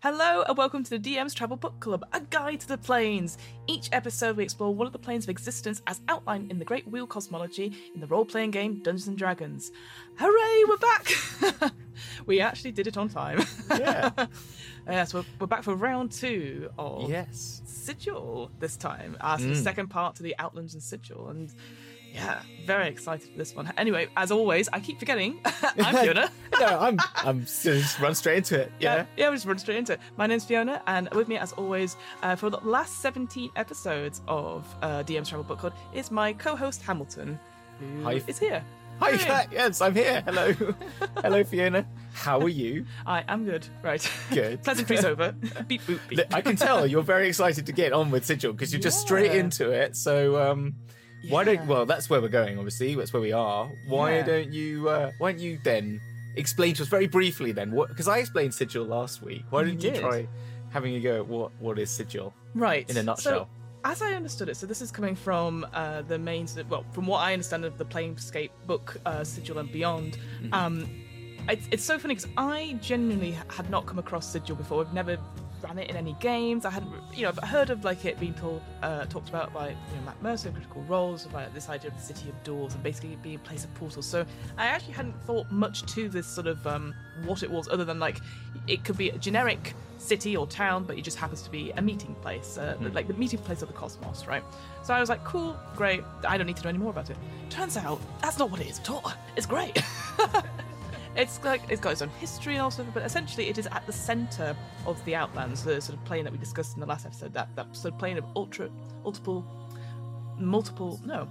Hello and welcome to the DM's Travel Book Club, a guide to the planes. Each episode we explore one of the planes of existence as outlined in the Great Wheel cosmology in the role-playing game Dungeons and Dragons. Hooray, we're back! we actually did it on time. Yeah. yes, we're, we're back for round two of yes. Sigil this time, as the Mm. second part to the Outlands and Sigil. And yeah, very excited for this one. Anyway, as always, I keep forgetting. I'm Fiona. no, I'm I'm just run straight into it. Yeah. yeah, we'll just run straight into it. My name's Fiona, and with me, as always, uh, for the last 17 episodes of uh, DM's Travel Book Club is my co-host Hamilton, who Hi. is here. Hi. Kat. Yes, I'm here. Hello. Hello, Fiona. How are you? I am good. Right. Good. Pleasantries over. beep boop beep. I can tell you're very excited to get on with Sigil because you're just straight into it. So, um, why don't? Well, that's where we're going. Obviously, that's where we are. Why Yeah. don't you? Uh, why don't you then explain to us very briefly then? What? Because I explained Sigil last week. Why You don't you did. try having a go at what what is Sigil Right. in a nutshell? So, as I understood it, so this is coming from uh, the main, well, from what I understand of the Planescape book, uh, Sigil and Beyond. Mm-hmm. Um, it's, it's so funny because I genuinely had not come across Sigil before. I've never ran it in any games. I hadn't, you know, I've heard of like it being told, uh, talked about by you know, Matt Mercer, Critical Roles, about this idea of the City of Doors and basically being a place of portals. So I actually hadn't thought much to this sort of um, what it was, other than like it could be a generic city or town, but it just happens to be a meeting place, uh, like the meeting place of the cosmos, right? So I was like, cool, great. I don't need to know any more about it. Turns out that's not what it is at all. It's great. It's like it's got its own history and all stuff, but essentially it is at the center of the Outlands, the sort of plane that we discussed in the last episode. That that sort of plane of ultra, multiple, multiple, no,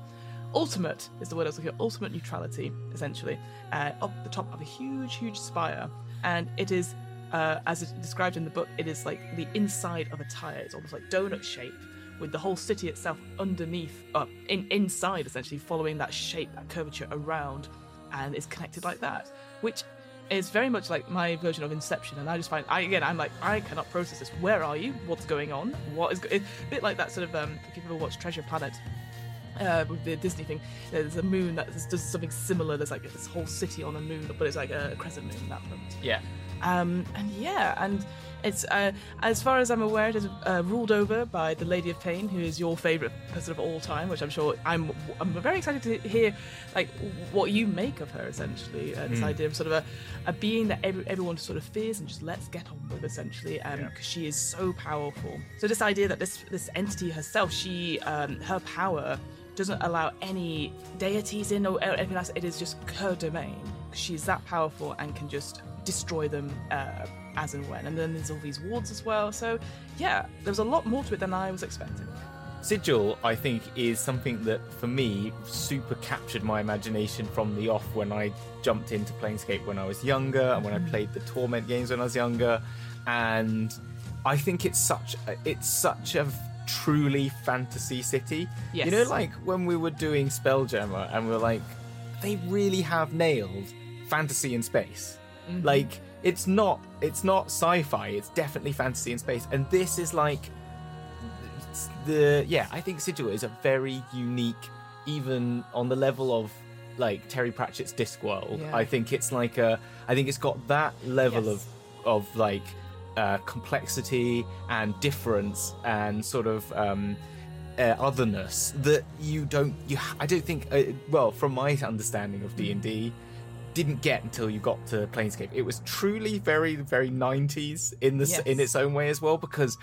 ultimate is the word I was looking at. Ultimate neutrality, essentially, uh, up the top of a huge, huge spire, and it is, uh, as it's described in the book, it is like the inside of a tire. It's almost like donut shape, with the whole city itself underneath, uh, in inside, essentially following that shape, that curvature around, and is connected like that, which is very much like my version of Inception. And I just find, I again, I'm like, I cannot process this. Where are you? What's going on? What is? Go-? It's a bit like that sort of. Um, if you've ever watched Treasure Planet, uh, with the Disney thing, there's a moon that does- something similar. There's like this whole city on a moon, but it's like a crescent moon. That one. Yeah. Um, and yeah, and it's uh, as far as I'm aware, it is uh, ruled over by the Lady of Pain, who is your favourite person of all time. Which I'm sure I'm. I'm very excited to hear, like, what you make of her. Essentially, uh, this idea of sort of a, a being that every, everyone sort of fears and just lets get on with, essentially, because Yeah. she is so powerful. So this idea that this this entity herself, she um, her power doesn't allow any deities in or anything else. It is just her domain. She's that powerful and can just destroy them uh, as and when. And then there's all these wards as well. So yeah, there's a lot more to it than I was expecting. Sigil, I think, is something that for me super captured my imagination from the off when I jumped into Planescape when I was younger and when I played the Torment games when I was younger. And I think it's such a, it's such a truly fantasy city. Yes. You know, like when we were doing Spelljammer and we are like, they really have nailed fantasy in space. Like it's not it's not sci-fi. It's definitely fantasy in space. And this is like the yeah i think sigil is a very unique even on the level of like terry pratchett's discworld Yeah. i think it's like a i think it's got that level Yes. of of like uh, complexity and difference and sort of um uh, otherness that you don't you i don't think uh, well from my understanding of d&d didn't get until you got to Planescape. It was truly very, very 90s in the Yes. in its own way as well, because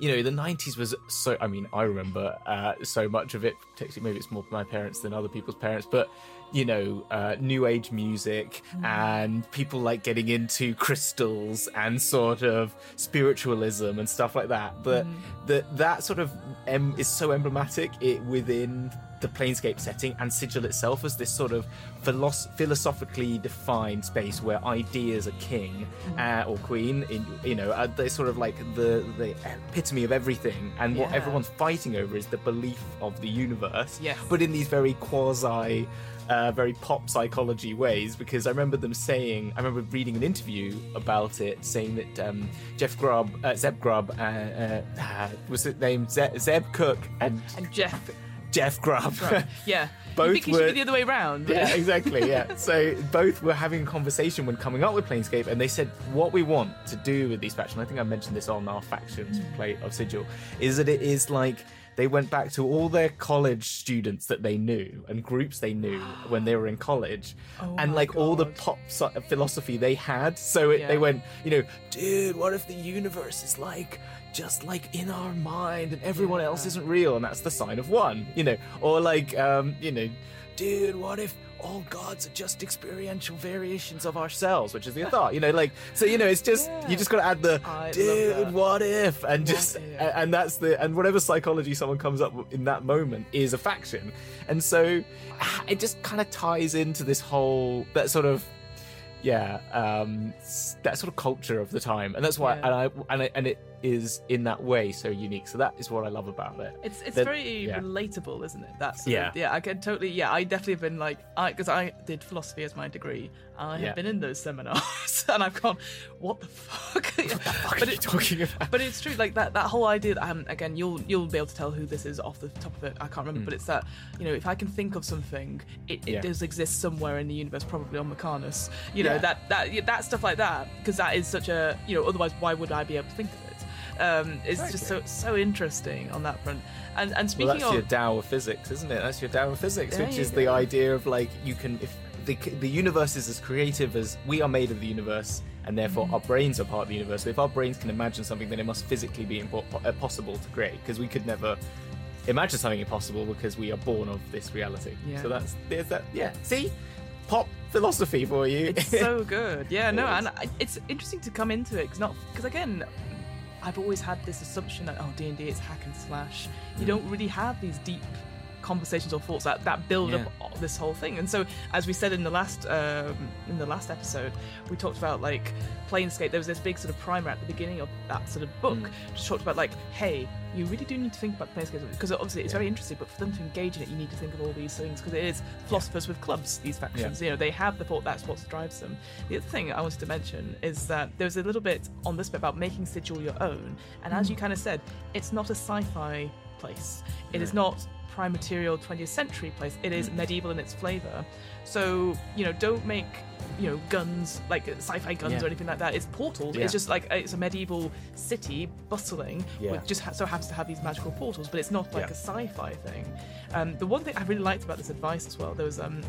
you know the 90s was so. I mean, I remember uh, so much of it. Particularly, maybe it's more my parents than other people's parents, but you know, uh, new age music and people like getting into crystals and sort of spiritualism and stuff like that. But that that sort of em- is so emblematic it within the planescape setting and sigil itself as this sort of philos- philosophically defined space where ideas are king uh, or queen in you know uh, they're sort of like the the epitome of everything and what Yeah. everyone's fighting over is the belief of the universe Yes. but in these very quasi uh, very pop psychology ways because I remember them saying I remember reading an interview about it saying that um, Jeff Grubb uh, Zeb Grubb uh, uh, uh, was it named Ze- Zeb Cook and And Jeff Jeff Grubb. Right. Yeah. Both you think were- should be the other way around. Yeah, exactly. Yeah. So both were having a conversation when coming up with Planescape, and they said what we want to do with these factions. I think I mentioned this on our factions play of Sigil, is that it is like they went back to all their college students that they knew and groups they knew when they were in college, Oh and like all the pop so- philosophy they had. So it, Yeah. they went, you know, dude, what if the universe is like just like in our mind and everyone else isn't real and that's the sign of one you know or like um you know dude what if all gods are just experiential variations of ourselves which is the thought you know like so you know it's just Yeah. you just gotta add the I dude what if and What just if? and that's the and whatever psychology someone comes up with in that moment is a faction and so ah, it just kind of ties into this whole that sort of yeah um that sort of culture of the time and that's why Yeah. and i and, I, and it is in that way so unique so that is what i love about it It's it's That- very yeah. relatable, isn't it? That's Yeah. yeah. I can totally yeah. I definitely have been like I because I did philosophy as my degree. I have Yeah. been in those seminars and I've gone, what the fuck? what the what are you talking about But it's true, like that that whole idea. That, um, again, you'll you'll be able to tell who this is off the top of it. I can't remember, but it's that you know, if I can think of something, it, it does exist somewhere in the universe, probably on Mechanus. You know that that that stuff like that, because that is such a you know. Otherwise, why would I be able to think of it? Um, it's just so so interesting on that front. And and speaking well that's of your Tao of physics isn't it? That's your Tao of physics There which you is the idea of like you can if the, the universe is as creative as we are made of the universe and therefore Mm-hmm. our brains are part of the universe. So if our brains can imagine something then it must physically be impo- uh, possible to create because we could never imagine something impossible because we are born of this reality. Yeah. so that's there's that yeah. See? Pop philosophy for you. It's so good. Yeah, no, and I, it's interesting to come into it because not because again, I've always had this assumption that oh D and D it's hack and slash. You don't really have these deep conversations or thoughts that, that build Yeah. up this whole thing. And so, as we said in the last um, in the last episode, we talked about like Planescape. There was this big sort of primer at the beginning of that sort of book, Mm. just talked about like, hey, you really do need to think about Planescape because obviously it's very interesting, but for them to engage in it, you need to think of all these things because it is philosophers with clubs. These factions, you know, they have the thought that's what drives them. The other thing I wanted to mention is that there was a little bit on this bit about making Sigil your own, and as you kind of said, it's not a sci-fi place. It is not prime material 20th century place. It is medieval in its flavor. So you know, don't make you know guns like sci-fi guns Yeah. or anything like that. It's portals. Yeah. It's just like it's a medieval city bustling, Yeah. which just ha- so happens to have these magical portals. But it's not like a sci-fi thing. Um, the one thing I really liked about this advice as well, there was um,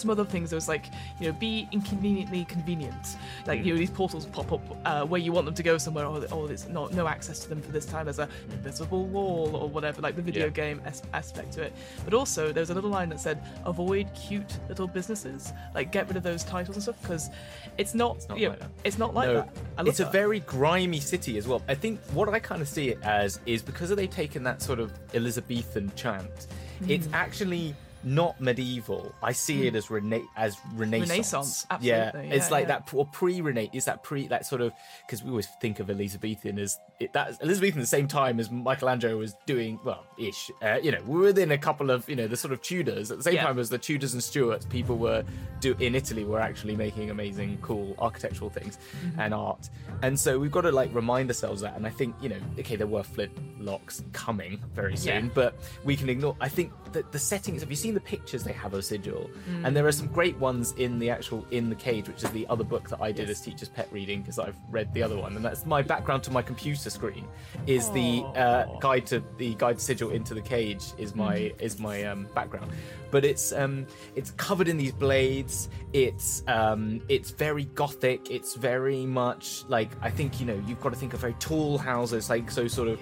some other things. There was like, you know, be inconveniently convenient. Like, you know, these portals pop up uh, where you want them to go somewhere, or, or there's not no access to them for this time. There's a invisible wall or whatever, like the video Yeah. game as- aspect to it. But also, there was a little line that said, "Avoid cute little businesses. Like, get rid of those titles and stuff because it's not. not you know, like that. It's not like no, that. It's a very grimy city as well. I think what I kind of see it as is because they've taken that sort of Elizabethan chant, it's Mm. actually not medieval. I see it as rena- as Renaissance. Renaissance, Yeah, absolutely. it's Yeah, like yeah. that or pre-Renaissance. Is that pre that sort of because we always think of Elizabethan as it, that Elizabethan at the same time as Michelangelo was doing well ish. Uh, you know, we're within a couple of you know the sort of Tudors at the same Yeah. time as the Tudors and Stuarts. People were do in Italy were actually making amazing, cool architectural things Mm-hmm. and art. And so we've got to like remind ourselves that. And I think you know, okay, there were flintlocks coming very soon, Yeah. but we can ignore. I think that the settings. Have you seen the pictures they have of Sigil? Mm. And there are some great ones in the actual in the cage, which is the other book that I did Yes. as teacher's pet reading because I've read the other one, and that's my background to my computer screen. Is the uh, guide to the guide to Sigil into the cage is my Mm-hmm. is my um, background, but it's um it's covered in these blades. It's um it's very gothic. It's very much like I think you know you've got to think of very tall houses, like so sort of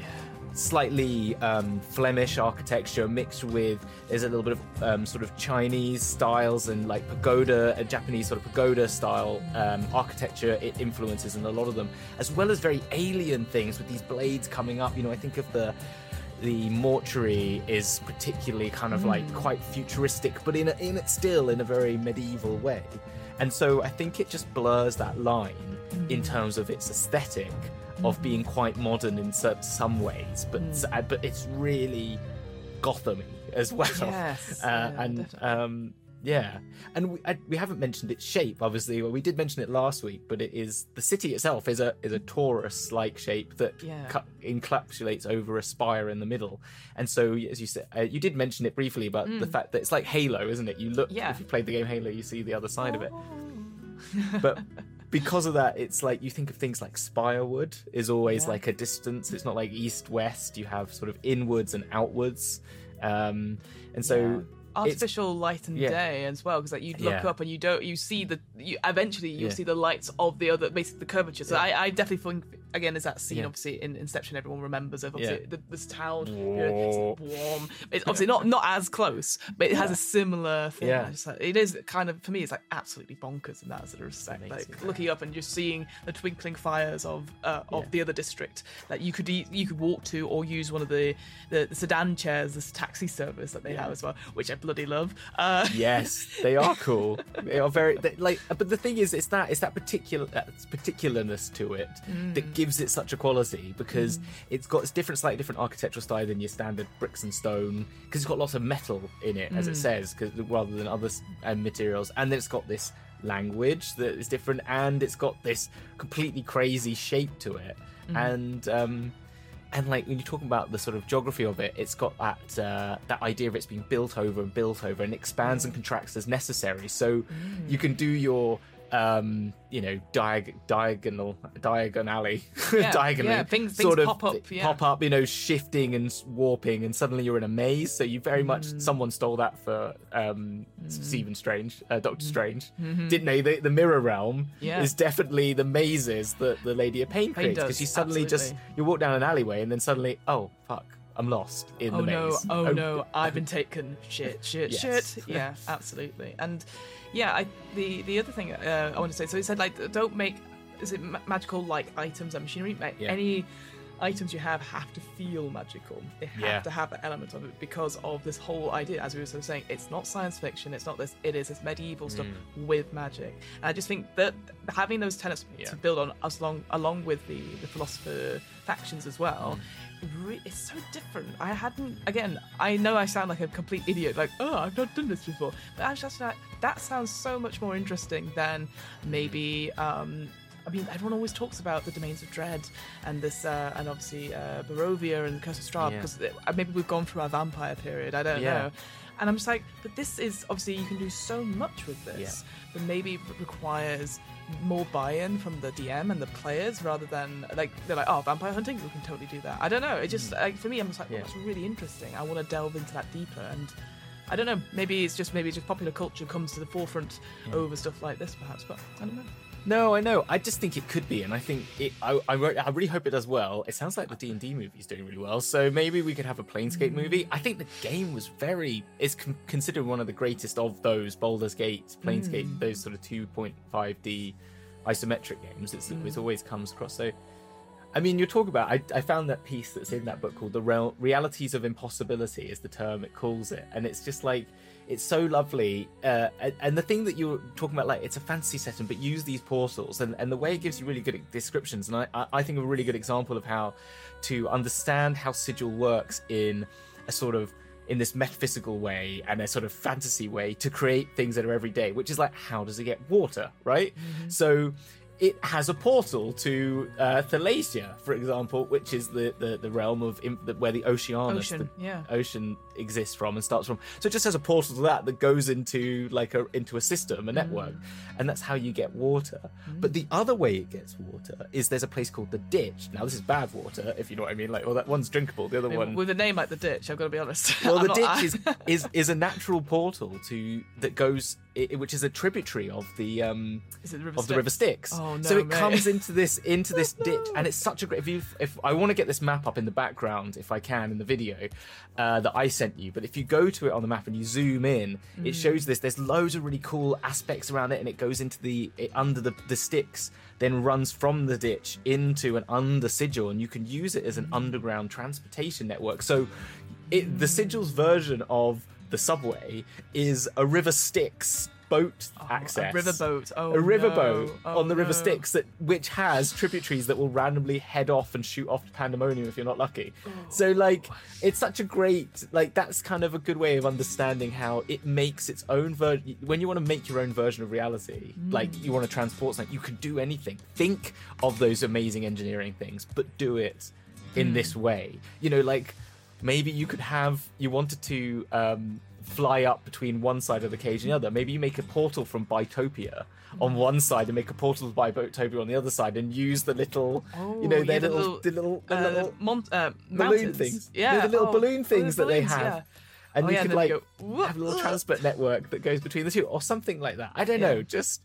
slightly um, Flemish architecture mixed with there's a little bit of um, sort of Chinese styles and like pagoda, a Japanese sort of pagoda style um, architecture. It influences in a lot of them, as well as very alien things with these blades coming up. You know, I think of the the mortuary is particularly kind of like quite futuristic, but in a, in it still in a very medieval way. And so I think it just blurs that line in terms of its aesthetic of being quite modern in some ways, but Mm. uh, but it's really Gotham as well. Yes, uh, yeah, and um, Yeah, and we, I, we haven't mentioned its shape. Obviously, well, we did mention it last week, but it is the city itself is a is a torus-like shape that Yeah. cu- encapsulates over a spire in the middle. And so, as you said, uh, you did mention it briefly about the fact that it's like Halo, isn't it? You look, Mm. Yeah. if you played the game Halo, you see the other side of it. But because of that, it's like you think of things like Spireward is always Yeah. like a distance. It's not like east west. You have sort of inwards and outwards. Um, and so Yeah. Artificial light and yeah. day as well because like you look Yeah. up and you don't you see the you eventually you'll Yeah. see the lights of the other basically the curvature. So. I, I definitely think again is that scene obviously in Inception everyone remembers of obviously the, this town you know, it's warm. it's obviously not not as close but it has a similar thing. Yeah. Like, it is kind of for me it's like absolutely bonkers in that sort of respect. Like looking up and just seeing the twinkling fires of uh, of the other district that you could you could walk to or use one of the the, the sedan chairs this taxi service that they have as well which I bloody love uh, yes, they are cool. They are very they, like. But the thing is, it's that it's that particular that particularness to it Mm. that gives it such a quality because it's got it's different, slightly different architectural style than your standard bricks and stone because it's got lots of metal in it, Mm. as it says, 'cause- rather than other uh, materials, and then it's got this language that is different, and it's got this completely crazy shape to it, Mm. and. um and like when you talk about the sort of geography of it, it's got that uh, that idea of it's being built over and built over and expands and contracts as necessary. So you can do your um, you know diag- diagonal diagonally Yeah, diagonally yeah, things- things sort of pop up, yeah. pop up you know shifting and warping and suddenly you're in a maze. So you very much Mm. someone stole that for um, Stephen Strange, uh, Doctor Mm. Strange, didn't they? The, the mirror realm Mm-hmm. Yeah. is definitely the mazes that the Lady of Pain creates because you suddenly just you walk down an alleyway and then suddenly, oh fuck, I'm lost in oh the no maze. oh no i've been taken shit shit Yes. shit yeah absolutely and yeah i the the other thing uh, i want to say so he said like don't make is it ma- magical like items and machinery make Yeah. any items you have have to feel magical they have Yeah. to have that element of it because of this whole idea as we were sort of saying it's not science fiction it's not this it is this medieval stuff with magic and i just think that having those tenets Mm. Yeah. to build on as long along with the the philosopher factions as well Mm. re- it's so different. I hadn't. Again, I know I sound like a complete idiot. Like, oh, I've not done this before. But I was just like, that sounds so much more interesting than maybe. Um, I mean, everyone always talks about the domains of dread and this, uh, and obviously uh, Barovia and Curse of Strahd Yeah. because maybe we've gone through our vampire period. I don't Yeah. know. And I'm just like, but this is obviously you can do so much with this, Yeah. but maybe it requires more buy-in from the DM and the players rather than like they're like, oh, vampire hunting, we can totally do that. I don't know. It just like for me, I'm just like, oh, Hmm. Yeah. that's really interesting. I want to delve into that deeper and. I don't know. Maybe it's just maybe just popular culture comes to the forefront Hmm. over stuff like this, perhaps. But I don't know. No, I know. I just think it could be, and I think it. I, I, I really hope it does well. It sounds like the D and D movie is doing really well, so maybe we could have a Planescape movie. I think the game was very is con- considered one of the greatest of those Baldur's Gate, Planescape, hmm. those sort of two point five D isometric games. It's it hmm. always comes across. So, I mean, you're talking about. I, I found that piece that's in that book called "The Real- Realities of Impossibility" is the term it calls it, and it's just like it's so lovely. Uh, and, and the thing that you're talking about, like, it's a fantasy setting, but use these portals, and, and the way it gives you really good descriptions. And I, I, think a really good example of how to understand how sigil works in a sort of in this metaphysical way and a sort of fantasy way to create things that are everyday, which is like how does it get water, right? So it has a portal to uh, Thalasia, for example, which is the, the, the realm of the, where the Oceanus, Ocean, the yeah. ocean exists from and starts from. So it just has a portal to that that goes into like a into a system, a network, Mm. and that's how you get water. But the other way it gets water is there's a place called the ditch. Now this is bad water, if you know what I mean. Like, well, that one's drinkable. The other one, With a name like the ditch, I've got to be honest. well, the ditch is, is is a natural portal to that goes, i which is a tributary of the um Is it the River of the River Styx? Styx. Oh, no, so it mate. comes into this into this ditch, and it's such a great. If you if I want to get this map up in the background, if I can, in the video uh, that I sent you, but if you go to it on the map and you zoom in, it Mm. shows this. There's loads of really cool aspects around it, and it goes into the it, under the the Styx, then runs from the ditch into an under sigil, and you can use it as an underground transportation network. So, it the sigil's version of the subway is a river Styx boat Oh, access. A riverboat. Oh, a riverboat no. Oh, on the river no. Styx that which has tributaries that will randomly head off and shoot off to pandemonium if you're not lucky. Oh. So like it's such a great like that's kind of a good way of understanding how it makes its own version when you want to make your own version of reality like you want to transport something you can do anything think of those amazing engineering things but do it in this way you know like maybe you could have you wanted to um fly up between one side of the cage and the other maybe you make a portal from Bitopia on one side and make a portal to Bitopia on the other side and use the little Oh, you know yeah, their the little, little, the little, the Uh, little mon- uh, balloon things Yeah. the little oh, balloon oh, things the that they balloons, have yeah. and Oh, you yeah, could like go, have a little transport network that goes between the two or something like that i don't Yeah. know just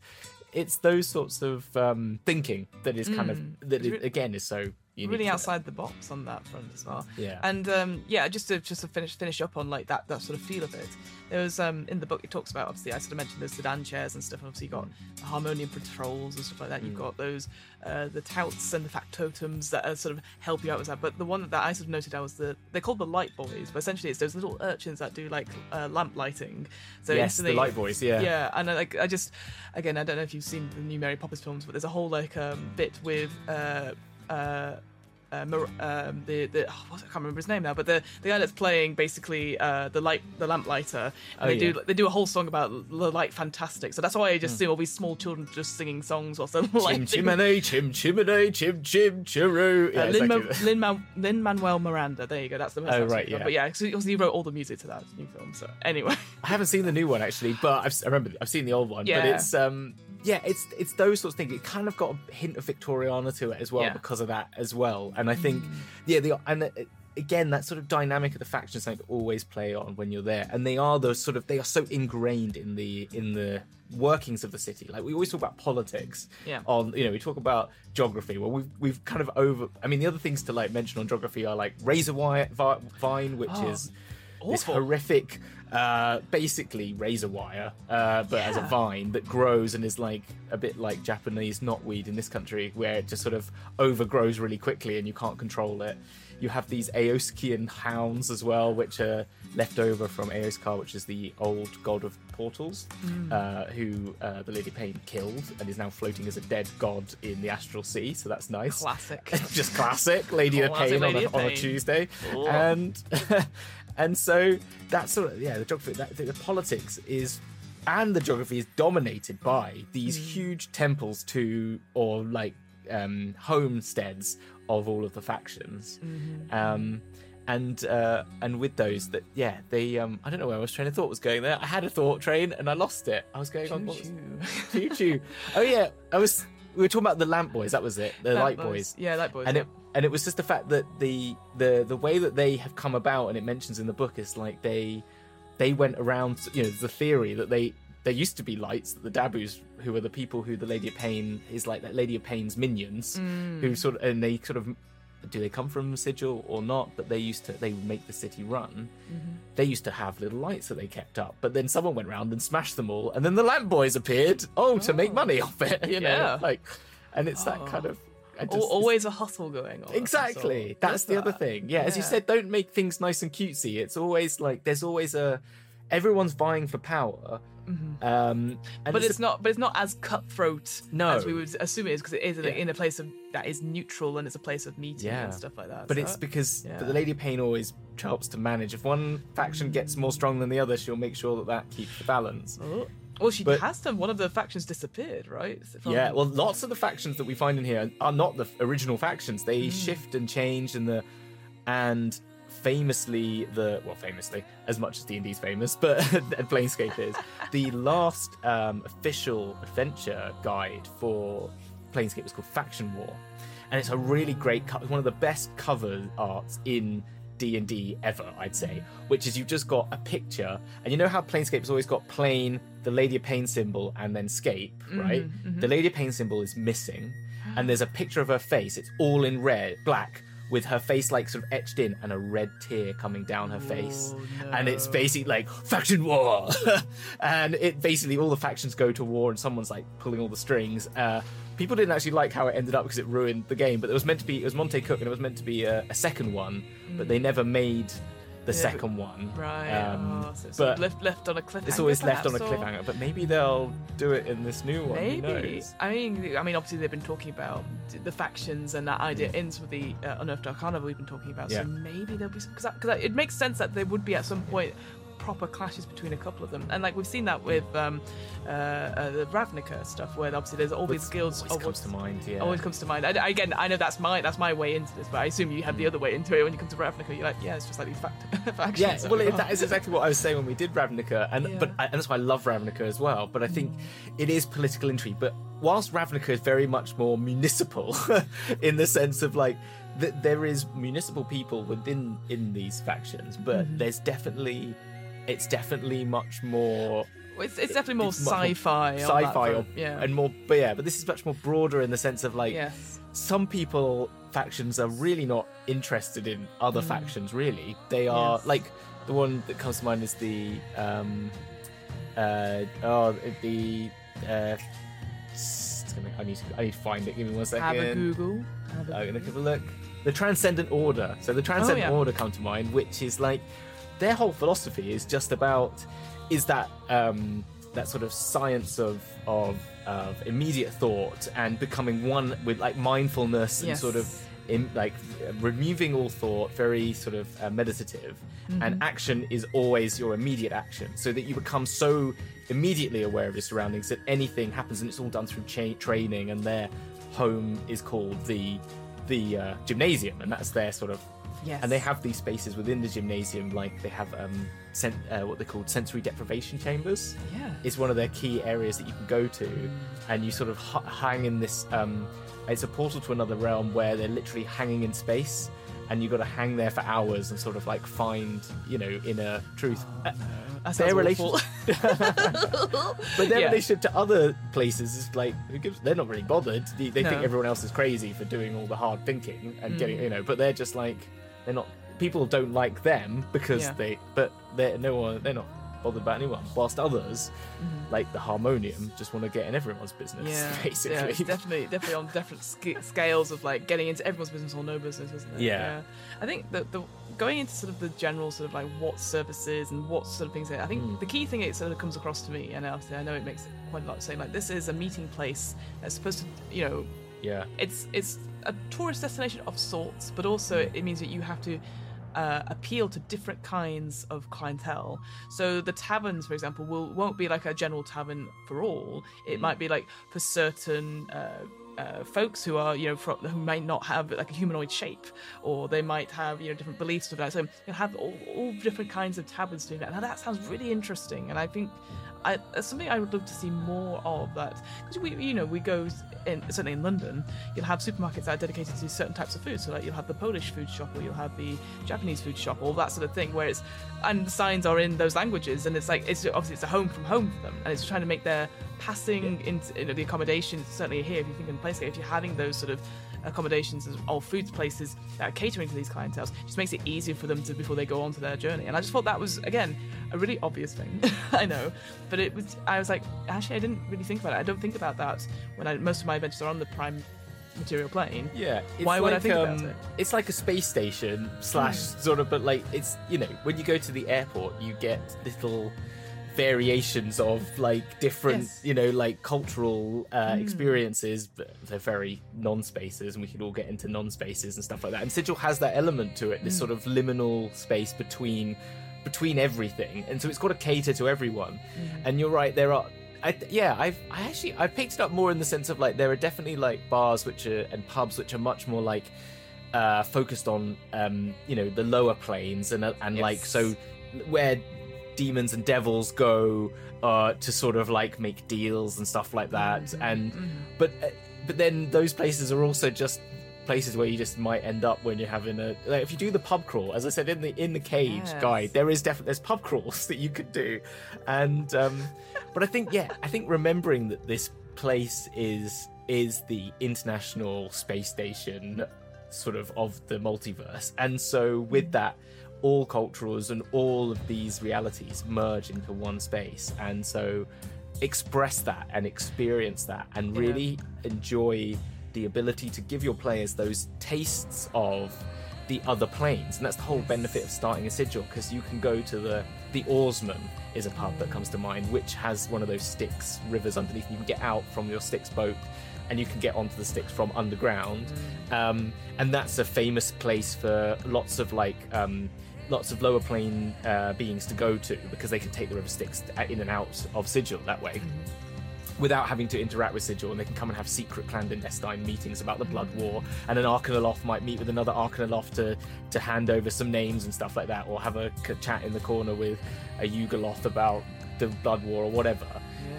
it's those sorts of um thinking that is kind Mm. of that It's it, re- again is so really it. outside the box on that front as well. Yeah. And um, yeah, just to just to finish finish up on like that that sort of feel of it. There was um in the book it talks about obviously I sort of mentioned the sedan chairs and stuff. And obviously you got the harmonium patrols and stuff like that. You've got those uh, the touts and the factotums that uh, sort of help you out with that. But the one that I sort of noted out was the they're called the light boys, but essentially it's those little urchins that do like uh, lamp lighting. So yes the light boys yeah yeah, and I, like I just, again, I don't know if you've seen the new Mary Poppins films, but there's a whole like um, bit with uh, uh, uh, um, the the oh, what, I can't remember his name now, but the the guy that's playing basically uh, the light the lamplighter, Oh, they yeah. do they do a whole song about the light fantastic. So that's why I just see all these small children just singing songs whilst they're chim chimney chim chimney chim chim chiroo yeah, Uh, Lin, exactly. Lin, Man- Lin Manuel Miranda. There you go. That's the person. Oh, right, yeah. But yeah, obviously he wrote all the music to that new film. So anyway, I haven't seen the new one actually, but I've, I remember I've seen the old one. But Yeah. it's um yeah, it's it's those sorts of things. It kind of got a hint of Victoriana to it as well Yeah. because of that as well. And I think yeah, the and uh, again that sort of dynamic of the factions is something to always play on when you're there. And they are those sort of they are so ingrained in the in the workings of the city. Like we always talk about politics. Yeah. On you know we talk about geography. Well, we've we've kind of over. I mean, the other things to like mention on geography are like razor wire vine, which Oh, is this horrific, uh, basically razor wire, uh, but as a vine that grows and is like a bit like Japanese knotweed in this country, where it just sort of overgrows really quickly and you can't control it. You have these Aoskian hounds as well, which are left over from Aoskar, which is the old god of portals, Mm. uh, who uh, the Lady Pain killed and is now floating as a dead god in the astral sea. So that's nice classic. just classic Lady of Classic Pain on a, of on a Tuesday, Oh. and and so that sort of yeah, the geography, that, the politics is, and the geography is dominated by these Hmm. huge temples to or like um, homesteads of all of the factions. Mm-hmm. Um, and uh, and with those that yeah they um I don't know where I was train of thought was going there I had a thought train and I lost it I was going on what choo choo oh yeah I was we were talking about the lamp boys that was it the Light light boys Yeah, light boys. and yeah. it and it was just the fact that the the the way that they have come about and it mentions in the book is like they they went around you know the theory that they there used to be lights that the dabus who are the people who the lady of pain is like that lady of pain's minions Mm. who sort of and they sort of do they come from sigil or not but they used to they would make the city run Mm-hmm. they used to have little lights that they kept up but then someone went round and smashed them all and then the lamp boys appeared oh to make Oh. money off it you know Yeah. like and it's that Oh. kind of I Al- just- always a hustle going on. Exactly. That's the other thing. Yeah, as you said, don't make things nice and cutesy. It's always like there's always a everyone's vying for power. Mhm. Um, and But a- it's not. But it's not as cutthroat No. as we would assume it is, because it is in, a, Yeah. in a place of that is neutral and it's a place of meeting Yeah. and stuff like that. But so- it's because yeah. but the Lady Pain always helps to manage. If one faction gets more strong than the other, she'll make sure that that keeps the balance. Oh. Well, she But- has done. One of the factions disappeared, right? Yeah, well, lots of the factions that we find in here are not the original factions. They Hmm. shift and change, and the and famously the well, famously as much as D and D's famous, but Planescape is the last um, official adventure guide for Planescape was called Faction War, and it's a really great, one of the best cover arts in D and D ever, I'd say. Which is you've just got a picture, and you know how Planescape's always got plane, the Lady of Pain symbol, and then scape, right? The Lady of Pain symbol is missing, and there's a picture of her face. It's all in red, black. With her face like sort of etched in and a red tear coming down her face. Oh, And it's basically like faction war. and it basically all the factions go to war and someone's like pulling all the strings. Uh, people didn't actually like how it ended up because it ruined the game, but it was meant to be it was Monte Cook and it was meant to be a, a second one, but they never made the Yeah, second one. Right. Um, oh, so it's but left left on a cliffhanger. it's always left on a perhaps, or- cliffhanger, but maybe they'll do it in this new one. Maybe. I mean, I mean, obviously they've been talking about the factions and that idea in some of the uh, Unearthed Arcana we've been talking about. Yeah. So maybe there'll be some because because it makes sense that there would be at some point proper clashes between a couple of them, and like we've seen that with um, uh, uh, the Ravnica stuff, where obviously there's all these guilds. Always of comes to mind. Yeah. Always comes to mind. I, again, I know that's my that's my way into this, but I assume you have the other way into it when you come to Ravnica. You're like, yeah, it's just like these fact- factions. Yeah, well, it, that is exactly what I was saying when we did Ravnica, and Yeah. but and that's why I love Ravnica as well. But I think it is political intrigue. But whilst Ravnica is very much more municipal, in the sense of like that there is municipal people within in these factions, but Mm-hmm. there's definitely it's definitely much more It's, it's definitely more it's sci-fi. that sci-fi or, yeah. and more but yeah but this is much more broader in the sense of like yes. some people factions are really not interested in other factions really they are Mm. Yes. like the one that comes to mind is the um uh oh the uh s- I need to I need to find it give me one second Have a Google. Have a I'm gonna give a look. The Transcendent Order. So the Transcendent Oh, yeah. Order come to mind, which is like their whole philosophy is just about is that um, that sort of science of of of immediate thought and becoming one with like mindfulness and Yes. sort of in like removing all thought, very sort of uh, meditative, and Mm-hmm. action is always your immediate action, so that you become so immediately aware of your surroundings that anything happens, and it's all done through cha- training, and their home is called the the uh, gymnasium, and that's their sort of. Yes. And they have these spaces within the gymnasium, like they have um, sen- uh, what they called sensory deprivation chambers Yeah. is one of their key areas that you can go to, and you sort of h- hang in this. Um, it's a portal to another realm where they're literally hanging in space, and you've got to hang there for hours and sort of like find, you know, inner truth. Uh, That their relationship, but their Yeah. relationship to other places is like who gives, they're not really bothered. They, they think everyone else is crazy for doing all the hard thinking and getting, Mm. you know. But they're just like they're not. People don't like them because Yeah. they, but they're no one. They're not bothered about anyone. Whilst others, like the harmonium, just want to get in everyone's business. Mm-hmm. Yeah, basically. yeah, it's definitely, definitely on different sca- scales of like getting into everyone's business or no business, isn't it? Yeah. I think that the going into sort of the general sort of like what services and what sort of things. I think Hmm. the key thing it sort of comes across to me, and obviously I know it makes quite a lot of saying like this is a meeting place that's supposed to, you know, yeah. it's it's a tourist destination of sorts, but also it means that you have to uh, appeal to different kinds of clientele. So the taverns, for example, will won't be like a general tavern for all. It might be like for certain. Uh, uh, folks who are, you know, who might not have like a humanoid shape, or they might have, you know, different beliefs of that. So you'll have all, all different kinds of taverns doing that. Now that sounds really interesting, and I think I, that's something I would love to see more of. That because we, you know, we go in certainly in London, you'll have supermarkets that are dedicated to certain types of food. So like you'll have the Polish food shop, or you'll have the Japanese food shop, all that sort of thing. Where it's and the signs are in those languages, and it's like it's obviously it's a home from home for them, and it's trying to make their passing into you know, the accommodation. Certainly here, if you think in place, if you're having those sort of accommodations or food places that are catering to these clientels, just makes it easier for them to before they go on to their journey. And I just thought that was again a really obvious thing. I know, but it was. I was like, actually, I didn't really think about it. I don't think about that when I most of my adventures are on the prime material plane. Yeah. Why would I like, think about um, it? It's like a space station slash sort of, but like it's you know when you go to the airport, you get little variations of like different Yes. you know like cultural uh, experiences but they're very non-spaces and we could all get into non-spaces and stuff like that. And sigil has that element to it this sort of liminal space between between everything. And so it's got to cater to everyone. And you're right there are I, yeah, I've I actually I picked it up more in the sense of like there are definitely like bars which are and pubs which are much more like uh, focused on um, you know the lower planes and uh, and like so where demons and devils go uh, to sort of like make deals and stuff like that. Mm-hmm. and but uh, but then those places are also just places where you just might end up when you're having a like if you do the pub crawl as i said in the in the cage Yes. guide there is definitely there's pub crawls that you could do. And um but i think yeah i think remembering that this place is is the international space station sort of of the multiverse. And so with that all cultures and all of these realities merge into one space and so express that and experience that and Yeah. really enjoy the ability to give your players those tastes of the other planes, and that's the whole benefit of starting a sigil because you can go to the the Oarsman is a pub that comes to mind, which has one of those Styx rivers underneath. You can get out from your Styx boat, and you can get onto the Styx from underground, um, and that's a famous place for lots of like. Um, Lots of lower plane uh, beings to go to because they can take the river Styx uh, in and out of Sigil that way mm-hmm. without having to interact with Sigil, and they can come and have secret clandestine meetings about the Blood mm-hmm. War. And an Arcanoloth might meet with another Arcanoloth to to hand over some names and stuff like that, or have a chat in the corner with a Yugoloth about the Blood War or whatever.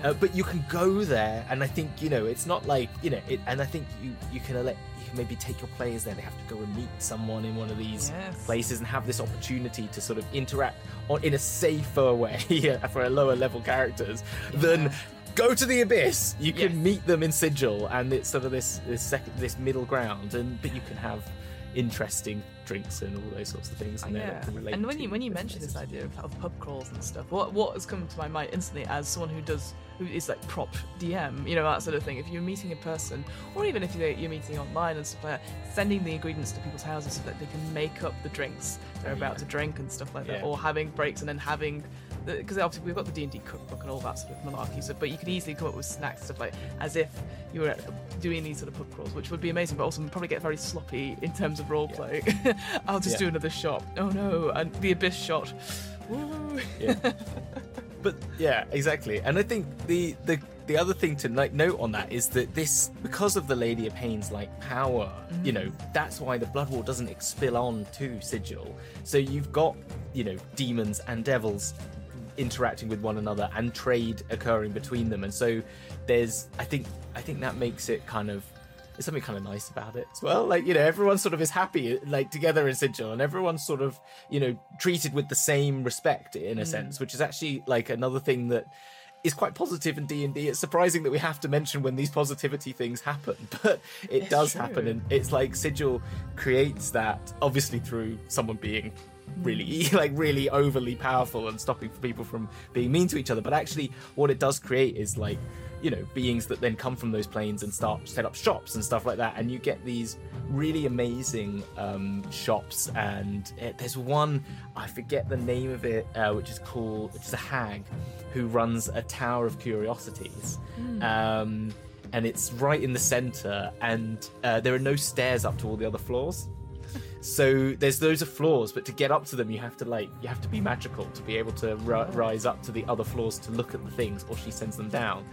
Yeah. Uh, but you can go there, and I think you know it's not like you know, it, and I think you you can elect, you can maybe take your players there. They have to go and meet someone in one of these Yes. places and have this opportunity to sort of interact on, in a safer way for a lower level characters than go to the abyss. You can Yes. meet them in Sigil, and it's sort of this this second this middle ground, and but you can have interesting drinks and all those sorts of things. And, yeah, and when you when you mention this idea of, of pub crawls and stuff, what what has come to my mind instantly as someone who does who is like prop DM, you know that sort of thing. If you're meeting a person, or even if you're, you're meeting online and stuff like that, sending the ingredients to people's houses so that they can make up the drinks they're about yeah. to drink and stuff like that, Yeah. or having breaks and then having. Because obviously we've got the D and D cookbook and all that sort of malarkey, so but you can easily come up with snacks stuff like as if you were uh, doing these sort of pub crawls, which would be amazing, but also probably get very sloppy in terms of role play. I'll just Yeah. do another shot. Oh no, and the abyss shot. Woo. yeah. But yeah, exactly. And I think the the the other thing to like note on that is that this because of the Lady of Pain's like power, you know, mm. that's why the Blood War doesn't spill on to Sigil. So you've got, you know, demons and devils interacting with one another and trade occurring between them. And so there's I think I think that makes it kind of there's something kind of nice about it as well. Like, you know, everyone sort of is happy, like together in Sigil, and everyone's sort of, you know, treated with the same respect in a mm. sense, which is actually like another thing that is quite positive in D&D. It's surprising that we have to mention when these positivity things happen, but it It's does true. happen. And it's like Sigil creates that, obviously through someone being really like really overly powerful and stopping people from being mean to each other. But actually what it does create is like you know beings that then come from those planes and start set up shops and stuff like that. And you get these really amazing um, shops. And it, there's one i forget the name of it uh, which is called which is a hag who runs a tower of curiosities. Um, and it's right in the center. And uh, there are no stairs up to all the other floors so there's those are floors but to get up to them you have to like you have to be magical to be able to ri- rise up to the other floors to look at the things or she sends them down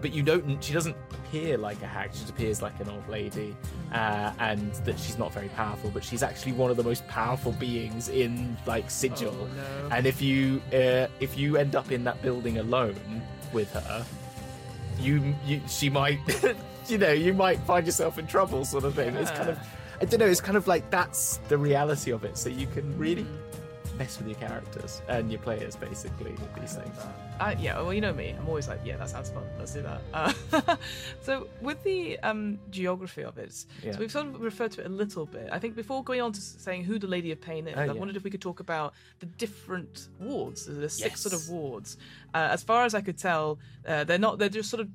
but you don't she doesn't appear like a hag she just appears like an old lady uh, and that she's not very powerful but she's actually one of the most powerful beings in like sigil Oh, no. and if you uh, if you end up in that building alone with her you, you she might you know you might find yourself in trouble sort of thing it's kind of Yeah. I don't know it's kind of like that's the reality of it so you can really mess with your characters and your players basically with these things Uh, yeah, well, you know me. I'm always like, yeah, that sounds fun. Let's do that. Uh, so, with the um, geography of it, Yeah. so we've sort of referred to it a little bit. I think before going on to saying who the Lady of Pain is, Oh, I yeah. wondered if we could talk about the different wards. There's six sort of wards. Uh, as far as I could tell, uh, they're not. They're just sort of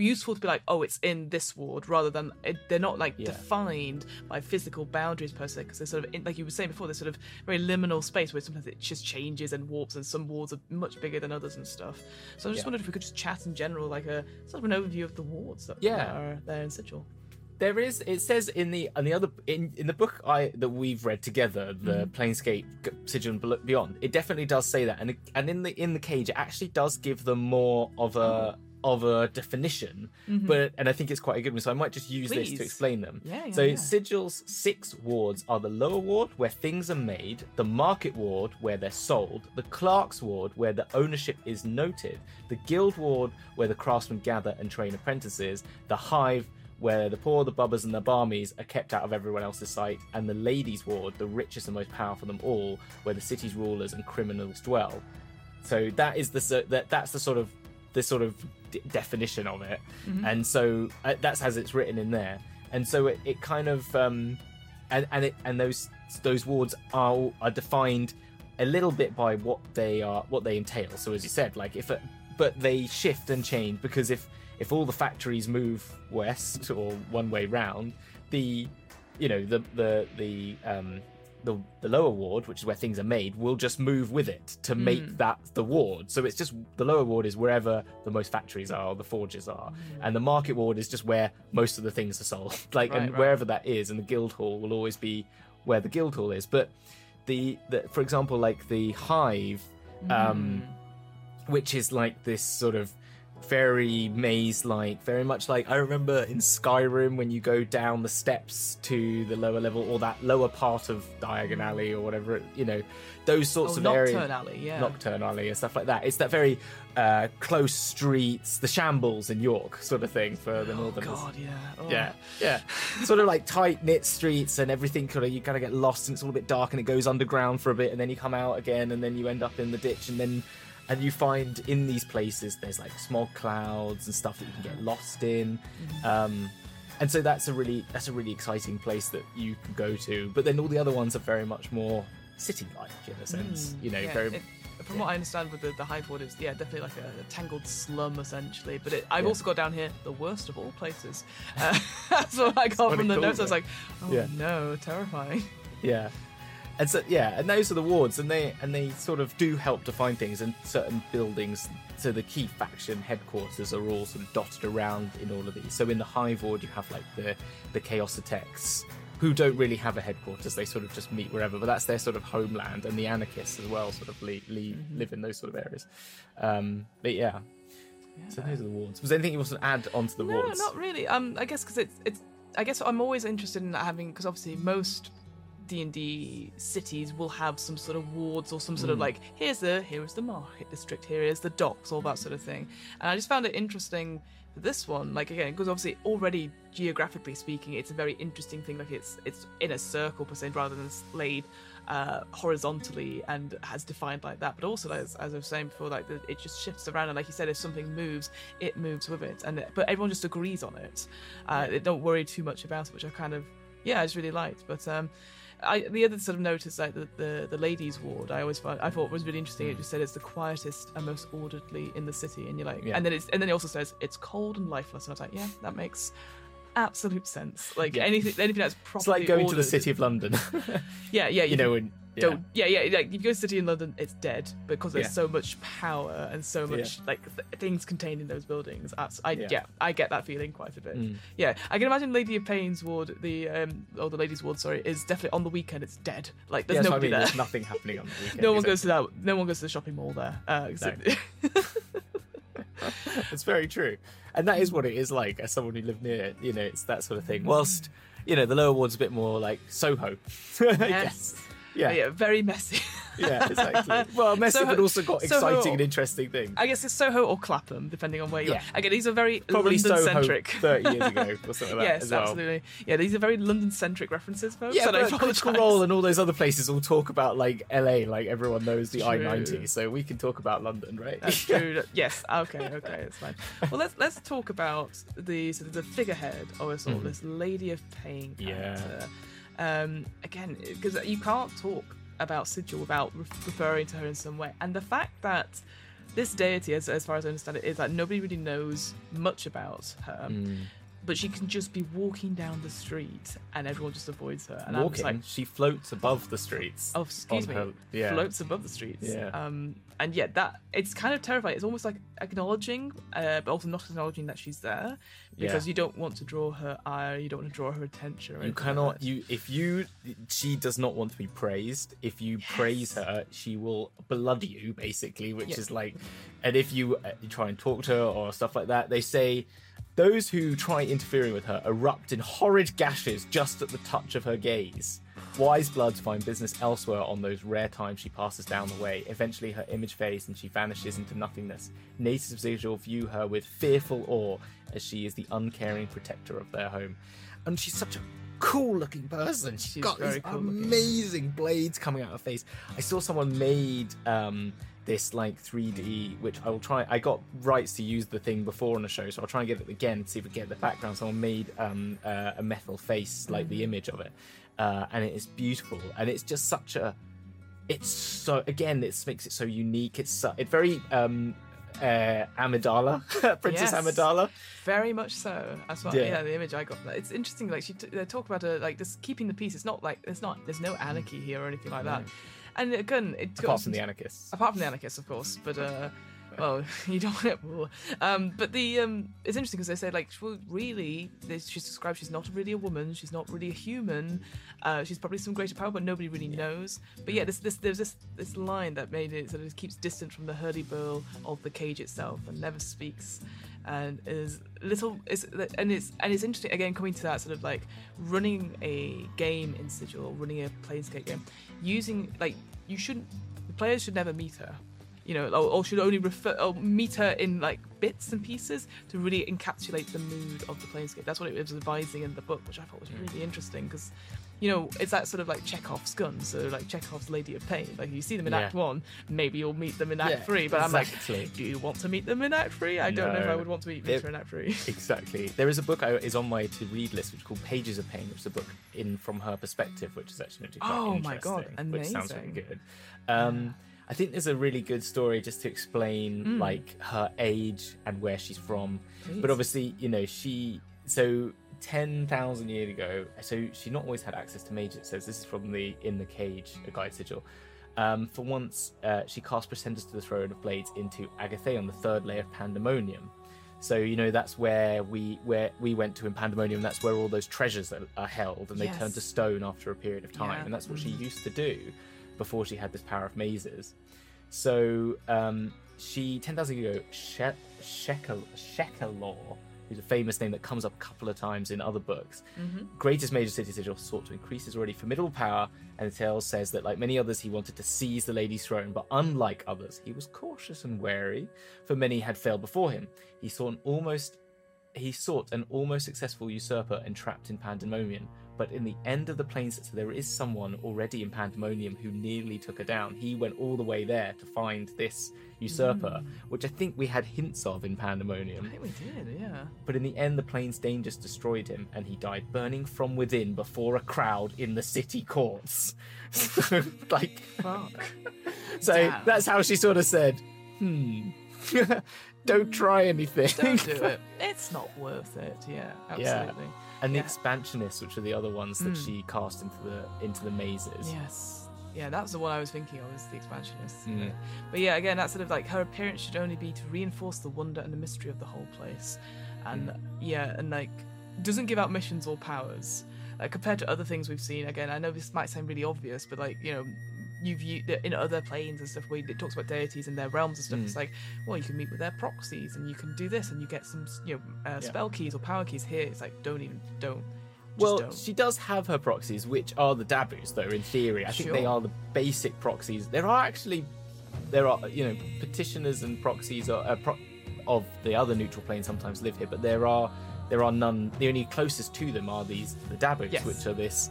useful to be like, oh, it's in this ward, rather than it, they're not like Yeah. defined by physical boundaries per se, because they're sort of in, like you were saying before, they're sort of very liminal space where sometimes it just changes and warps, and some wards are much bigger than others and stuff. So I just Yeah. wondered if we could just chat in general, like a sort of an overview of the wards that, Yeah. that are there in Sigil. there is it says in the on the other in in the book i that we've read together the mm-hmm. planescape G- sigil beyond it definitely does say that and and in the in the cage it actually does give them more of a oh. Of a definition mm-hmm. but and i think it's quite a good one so i might just use this to explain them Yeah, yeah, so yeah. sigil's six wards are the lower ward where things are made the market ward where they're sold the clerk's ward where the ownership is noted the guild ward where the craftsmen gather and train apprentices the hive where the poor, the bubbers, and the barmies are kept out of everyone else's sight, and the ladies' ward, the richest and most powerful of them all, where the city's rulers and criminals dwell. So that is the that that's the sort of the sort of d- definition of it, and so uh, that's as it's written in there, and so it, it kind of um, and and it and those those wards are are defined a little bit by what they are what they entail. So as you said, like if it, but they shift and change because if if all the factories move west or one way round, the you know the the the um the the lower ward, which is where things are made, will just move with it to make Mm. that the ward. So it's just the lower ward is wherever the most factories are, or the forges are, and the market ward is just where most of the things are sold. Like Right, and right. wherever that is, and the guild hall will always be where the guild hall is. But the, the for example, like the hive, um, which is like this sort of very maze like very much like i remember in skyrim when you go down the steps to the lower level or that lower part of diagon alley or whatever it, you know those sorts oh, of Knockturn areas Alley, yeah. Knockturn alley and stuff like that it's that very uh close streets the shambles in york sort of thing for the oh, northerners God, yeah. Oh. yeah, yeah. sort of like tight knit streets and everything. Kind of, you kind of get lost and it's all a bit dark and it goes underground for a bit and then you come out again and then you end up in the ditch and then and you find in these places there's like smog clouds and stuff that you can get lost in. Um, and so that's a really that's a really exciting place that you can go to. But then all the other ones are very much more city-like in a sense. You know, Mm, Yeah, very it- from what I understand with the, the Hive Ward is, yeah, definitely like a, a tangled slum essentially. But it, I've Yeah. also got down here the worst of all places. Uh, that's what I got from the notes. I was like, oh Yeah. no, terrifying. yeah and so yeah and those are the wards and they and they sort of do help define things and certain buildings so the key faction headquarters are all sort of dotted around in all of these. So in the hive ward you have like the the Xaositects who don't really have a headquarters. They sort of just meet wherever but that's their sort of homeland and the anarchists as well sort of le- live in those sort of areas. Um but yeah. So those are the wards. Was there anything you want to add onto the No, wards? not really. Um, I guess because it's it's. I guess I'm always interested in having because obviously most D and D cities will have some sort of wards or some sort of Hmm. like here's the here is the market district, here is the docks, all that sort of thing. And I just found it interesting for this one, like again, because obviously already geographically speaking, it's a very interesting thing. Like it's it's in a circle per se rather than laid uh, horizontally and has defined like that. But also, as, as I was saying before, like the, it just shifts around. And like you said, if something moves, it moves with it. And but everyone just agrees on it. Uh, They don't worry too much about it, which I kind of yeah, I just really liked. But um, I the other sort of notice like the, the the ladies' ward, I always found I thought was really interesting. It mm. just said it's the quietest and most orderly in the city, and you're like, Yeah. and then it's and then it also says it's cold and lifeless, and I was like, yeah, that makes absolute sense. Like Yeah. anything anything that's properly it's like going to the city of london Yeah, yeah, you know when yeah. don't yeah yeah like if you go to city in london it's dead because there's Yeah. so much power and so much like th- things contained in those buildings That's, i Yeah. yeah. i get that feeling quite a bit Mm. yeah i can imagine lady of pain's ward the um or the ladies ward sorry is definitely on the weekend it's dead like there's Yeah, that's I mean. there There's nothing happening on the weekend. no one goes to that no one goes to the shopping mall there uh except- It's very true, and that is what it is like as someone who lived near it. You know, it's that sort of thing. Whilst you know the lower ward's a bit more like Soho. I yes guess. Yeah, yeah very messy yeah, exactly. Well, messy, Soho- but also got Soho- exciting and interesting things. I guess it's Soho or Clapham, depending on where you are. Yeah. are. Again, these are very Probably Soho London-centric. thirty years ago or something like that yes, as well. absolutely. Yeah, these are very London-centric references, folks. Yeah, I but Critical. Role and all those other places all talk about like LA, like everyone knows the I ninety, so we can talk about London, right? That's true. yes. Okay. Okay. It's fine. Well, let's let's talk about the sort of the figurehead of us all, Mhm. this Lady of Pain Yeah. Um, again, because you can't talk about Sigil without re- referring to her in some way, and the fact that this deity, as, as far as I understand it, is that nobody really knows much about her, Mm. but she can just be walking down the street and everyone just avoids her. And Walking, like, she floats above the streets. Oh, excuse me. her- yeah. Floats above the streets. Yeah. Um, and yeah, that it's kind of terrifying. It's almost like acknowledging, uh, but also not acknowledging that she's there, because Yeah. you don't want to draw her ire, you don't want to draw her attention. Or You like cannot. You if you she does not want to be praised. If you praise her, she will blood you basically, which Yeah. is like. And if you, uh, you try and talk to her or stuff like that, they say those who try interfering with her erupt in horrid gashes just at the touch of her gaze. Wise bloods find business elsewhere on those rare times she passes down the way. Eventually, her image fades and she vanishes into nothingness. Natives of Sigil view her with fearful awe as she is the uncaring protector of their home. And she's such a cool looking person. She's She's got these cool-looking. amazing blades coming out of her face. I saw someone made um, this like 3D, which I will try. I got rights to use the thing before on the show, so I'll try and get it again to see if we get the background. Someone made um, uh, a metal face, like the image of it, uh, and it is beautiful. And it's just such a. It's so again, it makes it so unique. It's so, it very um, uh, Amidala, Princess Yes. Amidala. Very much so. That's what. Yeah. Yeah, the image I got. That it's interesting. Like she, t- they talk about her like just keeping the peace. It's not like it's not. There's no anarchy here or anything like that. And again, it Apart from the anarchists. apart from the anarchists, of course. But uh, well, you don't want it. Um, but the um, it's interesting because they say like, well, really, they- she's described she's not really a woman. She's not really a human. Uh, she's probably some greater power, but nobody really knows. But yeah, this, this there's this this line that made it sort of keeps distant from the hurdy burl of the cage itself and never speaks. And is little is and it's and it's interesting again coming to that sort of like running a game in Sigil running a Planescape game, using like you shouldn't the players should never meet her you know, or, or should only refer or meet her in like bits and pieces to really encapsulate the mood of the planescape. That's what it was advising in the book, which I thought was really interesting because, you know, it's that sort of like Chekhov's gun, so like Chekhov's Lady of Pain. Like you see them in Act One, maybe you'll meet them in Act Yeah, Three, but exactly. I'm like, do you want to meet them in Act Three? I don't know if I would want to meet They're- her in Act Three. Exactly. There is a book I, is on my to read list which is called Pages of Pain, which is a book in from her perspective, which is actually quite Oh my God, interesting, which sounds really good. Um, I think there's a really good story just to explain like her age and where she's from. But obviously, you know, she so ten thousand years ago, so she not always had access to mazes. It says this is from the In the Cage, a guide sigil. Um, for once, uh, she cast Pretenders to the Throne of Blades into Agathion, the third layer of Pandemonium. So you know that's where we where we went to in Pandemonium. That's where all those treasures are, are held, and they Yes. turn to stone after a period of time. Yeah. And that's what she used to do before she had this power of mazes. So um, she ten thousand years ago, she- Shekel Shekelor, who's a famous name that comes up a couple of times in other books. Greatest major city sigil sought to increase his already formidable power, and the tale says that, like many others, he wanted to seize the lady's throne, but unlike others, he was cautious and wary, for many had failed before him. He saw an almost he sought an almost successful usurper entrapped in Pandemonium, but in the end of the plains, so there is someone already in Pandemonium who nearly took her down. He went all the way there to find this usurper, which I think we had hints of in Pandemonium. I think we did, yeah. But in the end, the planes dangers destroyed him, and he died burning from within before a crowd in the city courts. So, like, Fuck. so Damn. that's how she sort of said, "Hmm, don't try anything." Don't do it. It's not worth it. Yeah, absolutely. And the Yeah. expansionists, which are the other ones that Mm. she cast into the into the mazes. Yes. Yeah, that's the one I was thinking of, is the expansionists. Mm. But yeah, again, that's sort of like her appearance should only be to reinforce the wonder and the mystery of the whole place. And yeah, and like, doesn't give out missions or powers. Like, compared to other things we've seen, again, I know this might sound really obvious, but like, you know, you've u- in other planes and stuff where it talks about deities and their realms and stuff. Mm. It's like, well, you can meet with their proxies and you can do this and you get some, you know, uh, Yeah. spell keys or power keys. Here, it's like, don't even, don't. Just Well, don't. she does have her proxies, which are the Dabus, though. In theory, I think they are the basic proxies. There are actually, there are you know, petitioners and proxies are, uh, pro- of the other neutral plane sometimes live here, but there are there are none. The only closest to them are these the Dabus, Yes. which are this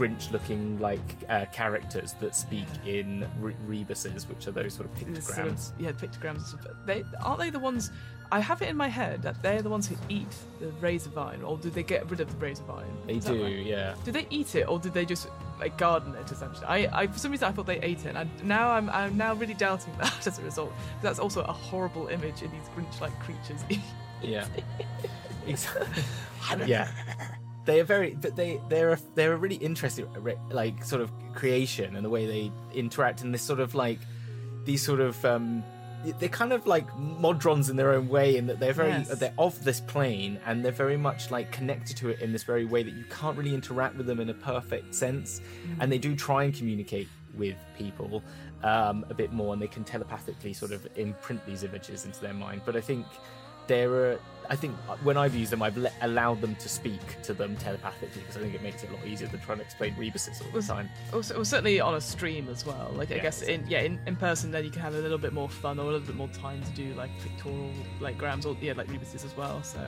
Grinch-looking like uh, characters that speak in re- rebuses, which are those sort of pictograms. sort of- yeah, pictograms. They aren't they the ones? I have it in my head that they're the ones who eat the razor vine, or do they get rid of the razor vine? They do, right? yeah. Do they eat it, or did they just like garden it? Essentially, I, I for some reason I thought they ate it, and now I'm I'm now really doubting that as a result. That's also a horrible image in these Grinch-like creatures. Yeah. exactly. yeah. They are very, but they they're a, they're a really interesting like sort of creation and the way they interact in this sort of like these sort of um they're kind of like modrons in their own way in that they're very Yes. they're of this plane and they're very much like connected to it in this very way that you can't really interact with them in a perfect sense. And they do try and communicate with people um, a bit more and they can telepathically sort of imprint these images into their mind. But i think there are i think when i've used them i've le- allowed them to speak to them telepathically because i think it makes it a lot easier than trying to explain rebuses all the time Also, well, certainly on a stream as well. Like I Yeah, guess in yeah in, in person, then you can have a little bit more fun or a little bit more time to do like pictorial like grams or yeah like rebuses as well. So,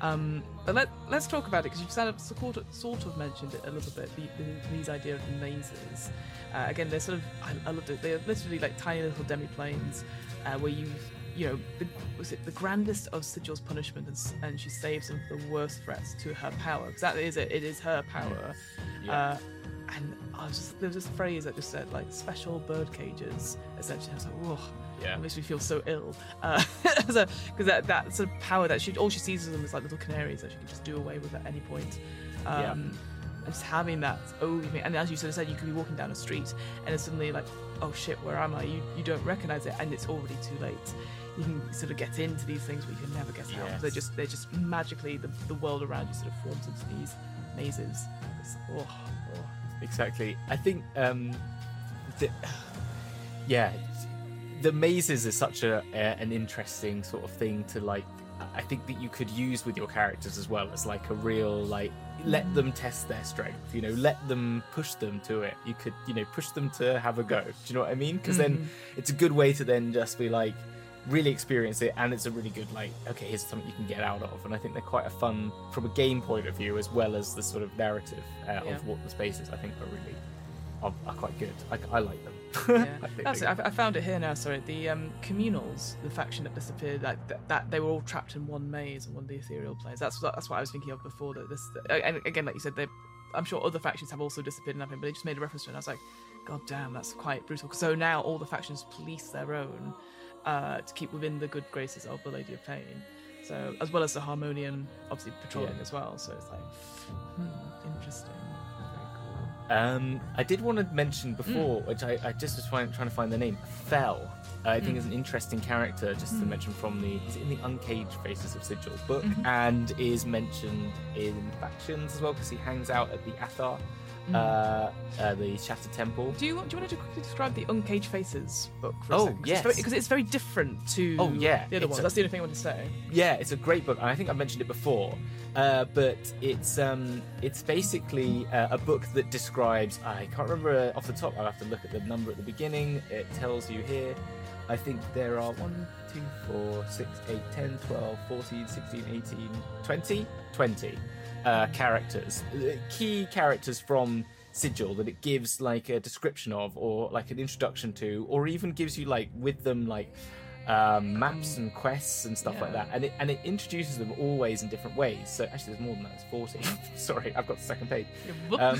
um, but let let's talk about it because you've sort of sort of, mentioned it a little bit. The, the, these idea of mazes. Uh, again, they're sort of I, I loved it. They're literally like tiny little demiplanes uh, where you you know the, was it the grandest of Sigil's punishment and, and she saves him of the worst threats to her power because that is it. It is her power. Yeah. Uh, and I was just there was this phrase that just said like special bird cages. Essentially, I was like, whoa. Yeah. It makes me feel so ill. Uh, because that, that sort of power that she all she sees of them is like little canaries that she can just do away with at any point. Um, Yeah. and just having that over me, and as you sort of said, you could be walking down a street and it's suddenly like, oh shit, where am I? You you don't recognize it, and it's already too late. You can sort of get into these things, but you can never get out. Yes. They're just they're just magically the, the world around you sort of forms into these mazes. Oh, oh. exactly. I think, um, the, yeah, the mazes is such a, a an interesting sort of thing to like. I think that you could use with your characters as well as like a real like let them test their strength. You know, let them push them to it. You could you know push them to have a go. Do you know what I mean? Because then it's a good way to then just be like really experience it and it's a really good like okay here's something you can get out of and i think they're quite a fun from a game point of view as well as the sort of narrative uh, Yeah. of what the spaces i think are really are, are quite good i, I like them Yeah. I think That's it. I, I found it here now. Sorry, the um, communals, the faction that disappeared, like that, that they were all trapped in one maze on one of the ethereal planes. That's what that's what I was thinking of before. That this, and again, like you said, they, I'm sure other factions have also disappeared and nothing, but they just made a reference to it. and I was like, God damn, that's quite brutal. So now all the factions police their own uh, to keep within the good graces of the Lady of Pain. So as well as the Harmonium, obviously patrolling Yeah. as well. So it's like, hmm, interesting. Very cool. Um, I did want to mention before, Mm. which I, I just was trying, trying to find the name. Fell, uh, I think Mm. is an interesting character, just to Mm. mention from the is in the Uncaged Faces of Sigil book, Mhm. and is mentioned in factions as well because he hangs out at the Athar, Mm. uh, uh, the Shattered Temple. Do you want? Do you want to quickly describe the Uncaged Faces book? For Oh, a second? yes. because it's, very- different to Oh, yeah, the other one. That's the only thing I want to say. Yeah, it's a great book. and I think I mentioned it before, uh, but it's um, it's basically uh, a book that describes. I can't remember uh, off the top. I'll have to look at the number at the beginning. It tells you here. I think there are 1, 2, 4, 6, 8, 10, 12, 14, 16, 18, 20, 20 uh, characters. Uh, Key characters from Sigil that it gives like a description of, or like an introduction to, or even gives you like with them like um, maps and quests and stuff like that. And it and it introduces them always in different ways. So actually, there's more than that. It's 40. Sorry, I've got the second page. Um,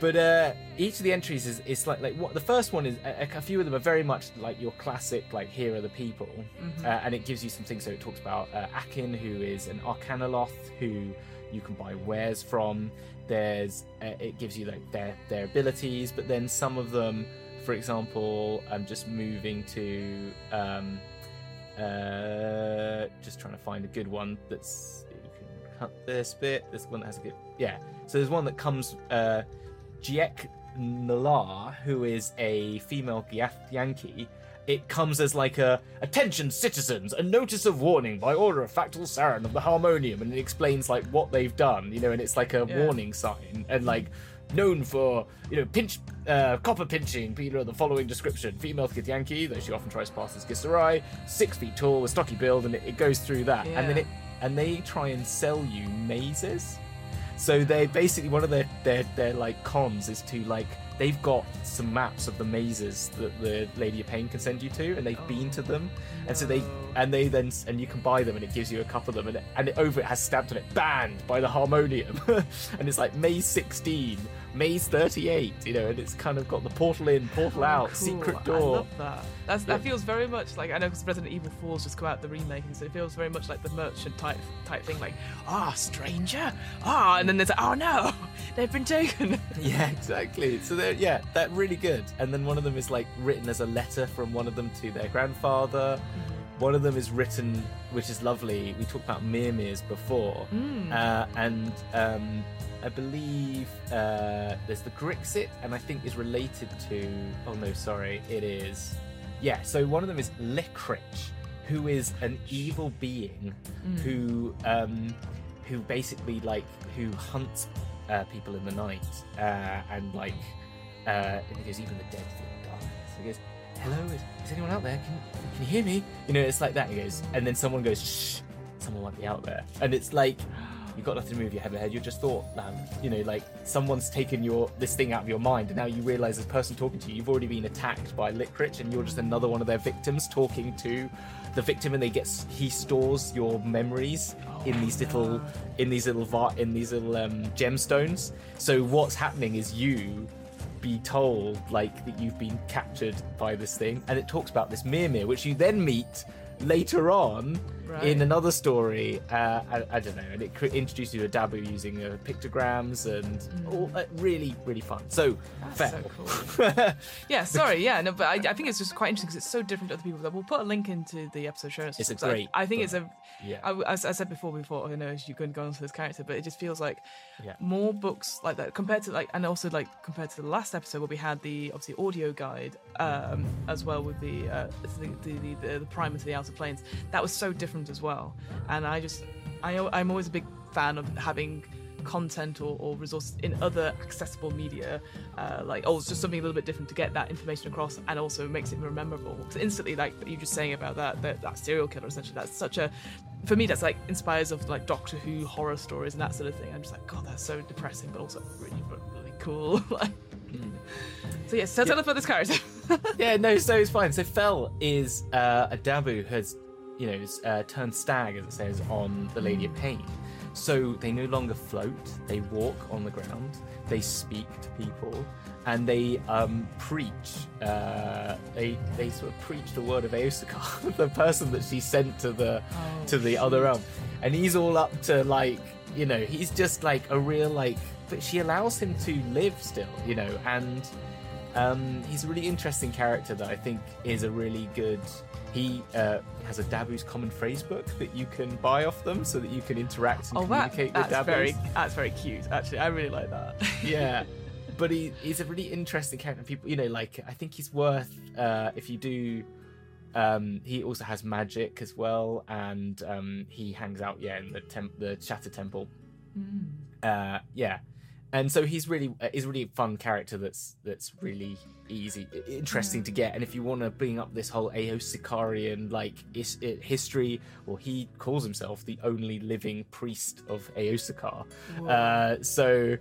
but uh, each of the entries is, is like like what the first one is. A, a few of them are very much like your classic like here are the people, Mhm. uh, and it gives you some things. So it talks about uh, Akin, who is an Arcanoloth, who you can buy wares from. There's uh, it gives you like their their abilities, but then some of them, for example, I'm just moving to um, uh, just trying to find a good one that's you can cut this bit. This one that has a good yeah. So there's one that comes uh, Jiek Nalar, who is a female Githyanki. It comes as like a attention citizens, a notice of warning by order of Factol Sarin of the Harmonium, and it explains like what they've done, you know, and it's like a Yeah. warning sign and like known for you know pinch uh, copper pinching Peter of the following description. Female Githyanki though she often tries to pass as Githzerai six feet tall with stocky build and it, it goes through that. And then it and they try and sell you mazes. So they basically one of their, their their like cons is to like they've got some maps of the mazes that the Lady of Pain can send you to, and they've been to them, and so they and they then and you can buy them, and it gives you a couple of them, and it, and it, over it has stamped on it banned by the Harmonium, and it's like May 16, May's 38, you know, and it's kind of got the portal in, portal Oh, out, cool. secret I door. love that. That's, Yeah. That feels very much like I know because Resident Evil 4's just come out the remake, and so it feels very much like the merchant type type thing, like ah stranger, ah, and then there's like, oh no, they've been taken. Yeah, exactly. So they're yeah, they're really good. And then one of them is like written as a letter from one of them to their grandfather. One of them is written, which is lovely. We talked about Mimirs before, Mm. uh, and um, I believe uh, there's the Grixit, and I think is related to. Oh no, sorry, it is. Yeah, so one of them is Lickrich, who is an evil being Mm. who um, who basically like who hunts uh, people in the night uh, and like uh, and he goes even the dead feel darkness. He goes, "Hello, is, is anyone out there? Can can you hear me?" You know, it's like that. He goes, and then someone goes, "Shh, someone might be out there," and it's like you've got nothing to move your head ahead. You're just thought land. You know, like someone's taken your this thing out of your mind, and now you realise this person talking to you, you've already been attacked by Licorice, and you're just another one of their victims talking to the victim, and they get he stores your memories in these little in these little va- in these little um, gemstones. So what's happening is you be told like that you've been captured by this thing, and it talks about this Mimir, which you then meet later on Right. in another story. Uh, I, I don't know, and it cr- introduces you to Dabu using uh, pictograms and all, uh, really, really fun. So, That's fair. so cool. Yeah, sorry, yeah, no, but I, I think it's just quite interesting because it's so different to other people. We'll put a link into the episode show notes. It's a because I- great I, think it's a. Yeah. I, as I said before, before I know you couldn't go on to this character, but it just feels like Yeah. more books like that compared to like, and also like compared to the last episode where we had the obviously audio guide um, as well with the, uh, the, the, the the primer to the outer planes. That was so different as well, and I just I I'm always a big fan of having content or, or resources in other accessible media. Uh, like oh it's just something a little bit different to get that information across and also makes it more memorable. Because instantly like you just saying about that, that that serial killer essentially that's such a for me that's like inspires of like doctor who horror stories and that sort of thing. I'm just like god that's so depressing but also really really cool. Like so yes so tell us about this character. Yeah, no, so it's fine. So Fell is uh, a Dabu who has, you know, uh, turned stag, as it says, on the Lady of Pain. So they no longer float, they walk on the ground, they speak to people, and they um, preach. Uh, they they sort of preach the word of Aoskar, the person that she sent to the Oh, to the other realm, and he's all up to like you know he's just like a real like, but she allows him to live still, you know, and um, he's a really interesting character that I think is a really good. He uh, has a Dabu's common phrase book that you can buy off them, so that you can interact and oh that, communicate with that's Dabus. very that's very cute actually i really like that yeah, but he, he's a really interesting character. People, you know, like I think he's worth uh, if you do. Um, he also has magic as well, and um, he hangs out yeah in the temp- the Shatter Temple. Mm. Uh, yeah, and so he's really uh, he's a really fun character that's that's really easy interesting to get. And if you want to bring up this whole Aoskarian like is, i history or he calls himself the only living priest of Aoskar uh, so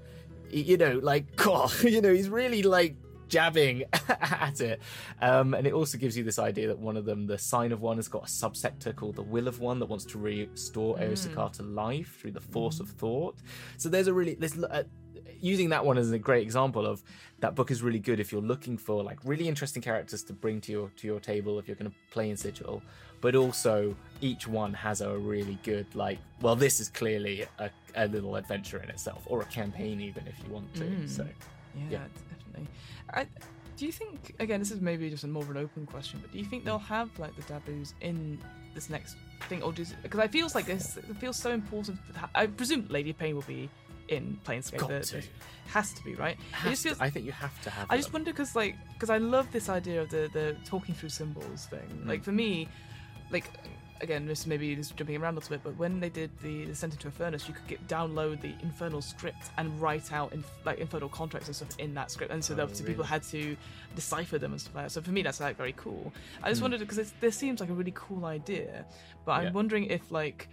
you know like God, you know he's really like jabbing at it. Um, and it also gives you this idea that one of them the sign of one has got a subsector called the will of one that wants to restore Aoskar to life through the force of thought. So there's a really there's uh, using that one as a great example of that book is really good if you're looking for like really interesting characters to bring to your to your table if you're going to play in sigil but also each one has a really good like well this is clearly a, a little adventure in itself or a campaign even if you want to Mm. so Yeah, Yeah. definitely. I, do you think again? This is maybe just a more of an open question, but do you think they'll have like the Dabus in this next thing, or does because I feels like this it feels so important. I presume Lady of Pain will be in Planescape. Got the- has to be right. Just to- i think you have to have I just wonder because like because I love this idea of the the talking through symbols thing. Mm. Like for me, like again, this maybe is jumping around a little bit, but when they did the Descent into Avernus, you could get download the Infernal script and write out in, like Infernal contracts and stuff in that script, and so Oh, obviously people had to decipher them and stuff like that. So for me, that's like very cool. I just Mm. wondered because this seems like a really cool idea, but I'm wondering if like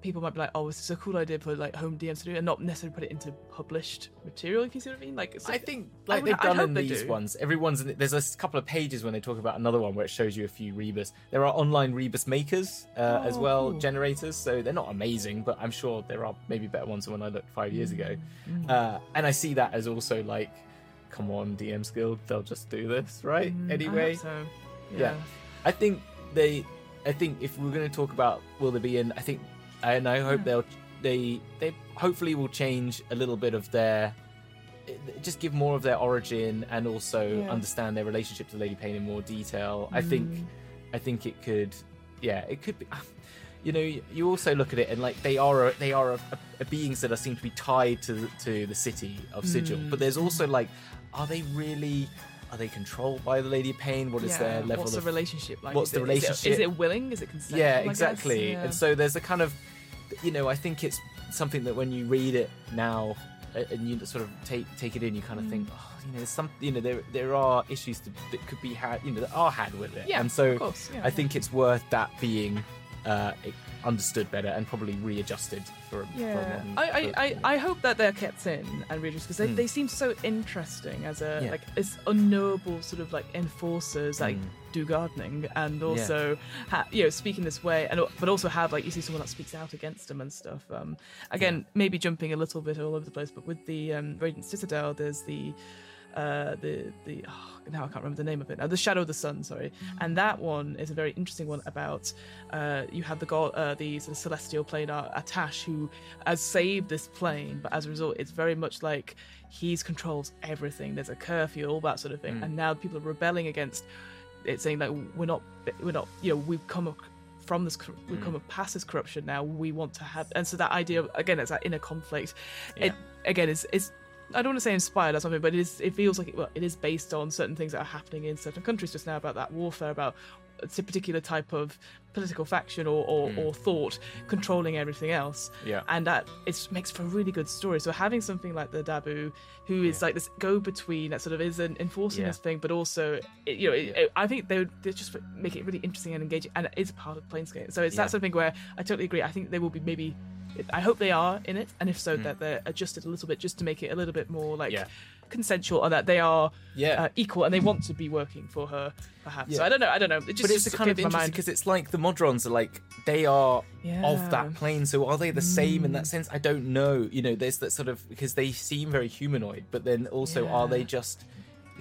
people might be like, oh, this is a cool idea for like home DMs to do, and not necessarily put it into published material. If you see what I mean, like it's I like- think I like would- they've done in these do. ones. Everyone's in, there's a couple of pages when they talk about another one where it shows you a few rebus. There are online rebus makers uh, as Oh, well, cool. generators. So they're not amazing, but I'm sure there are maybe better ones than when I looked five years ago. Mm. Uh, and I see that as also like, come on, DM's Guild, they'll just do this, right? Mm, I anyway, hope so. Yeah. Yeah. I think they. I think if we're going to talk about will they be in, I think, and I hope Yeah. they'll they they hopefully will change a little bit of their, just give more of their origin and also Yeah. understand their relationship to Lady Pain in more detail. I think, Mm. I think it could, yeah, it could be. You know, you also look at it and like they are a, they are a, a, beings that are seem to be tied to the- to the city of Sigil, Mm. but there's also like, are they really? Are they controlled by the Lady of Pain? What is Yeah, their level What's of the relationship like? what's Is the it- relationship? Is it, willing? Is it consent? yeah exactly and so there's a kind of you know i think it's something that when you read it now and you sort of take take it in you kind of Mm. think oh you know there's some you know there there are issues to, that could be had you know that are had with it yeah, and so course, yeah. i think it's worth that being uh, it understood better and probably readjusted for, for a Yeah, modern. I, I, for- I, I hope that they're kept in and readers because they, Mm. they seem so interesting as a Yeah. like as unknowable sort of like enforcers like Mm. do gardening and also ha, you know speak in this way and but also have like you see someone that speaks out against them and stuff. Um, again, maybe jumping a little bit all over the place, but with the um, Radiant Citadel, there's the uh, the the oh, now I can't remember the name of it. Now, the Shadow of the Sun, sorry, and that one is a very interesting one about uh, you have the god, uh, the sort of celestial planar Atash who has saved this plane, but as a result, it's very much like he's controls everything. There's a curfew, all that sort of thing, Mm. and now people are rebelling against it, saying like we're not, we're not, you know, we've come. ac- From this, we've Mm. come past this corruption. Now we want to have, and so that idea of again, it's that inner conflict. It again is is I don't want to say inspired or something, but it is. It feels like it, well, it is based on certain things that are happening in certain countries just now about that warfare, about it's a particular type of political faction or, or, Mm. or thought controlling everything else, yeah. and that it makes for a really good story. So having something like the Dabu, who is Yeah. like this go-between that sort of is an enforcing Yeah. this thing, but also it, you know, it, it- I think they would they just make it really interesting and engaging, and it is part of Planescape. So it's that something where I totally agree. I think they will be maybe. I hope they are in it, and if so, Mm. that they're adjusted a little bit just to make it a little bit more like Yeah. Consensual, and that they are Yeah. uh, equal, and they want to be working for her, perhaps. So I don't know. I don't know. It just but it's just kind of came to my interesting because it's like the Modrons are like they are Yeah. of that plane. So are they the same in Mm. that sense? I don't know. You know, there's that sort of because they seem very humanoid, but then also are they just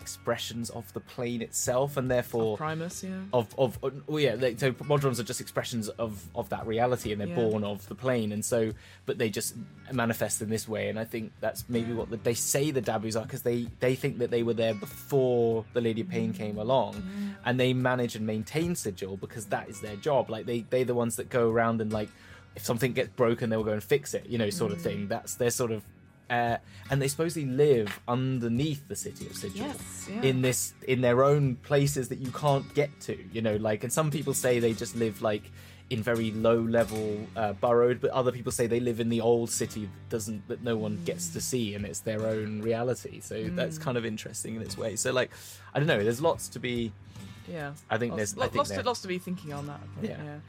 expressions of the plane itself, and therefore Primus, yeah. of of oh yeah like, so modrons are just expressions of of that reality and they're Yeah. born of the plane and so but they just manifest in this way and i think that's maybe what the, they say the dabus are because they they think that they were there before the lady of pain came along mm. and they manage and maintain sigil because that is their job like they they're the ones that go around and like if something gets broken they'll go and fix it you know sort of mm. thing that's their sort of uh, and they supposedly live underneath the city of sigil Yes, yeah. in this in their own places that you can't get to you know like and some people say they just live like in very low level uh, burrowed but other people say they live in the old city that doesn't that no one gets to see and it's their own reality so Mm. that's kind of interesting in its way so like i don't know there's lots to be Yeah. i think Lots, there's lo- i think lots, to, lots to be thinking on that. Think, Yeah. yeah.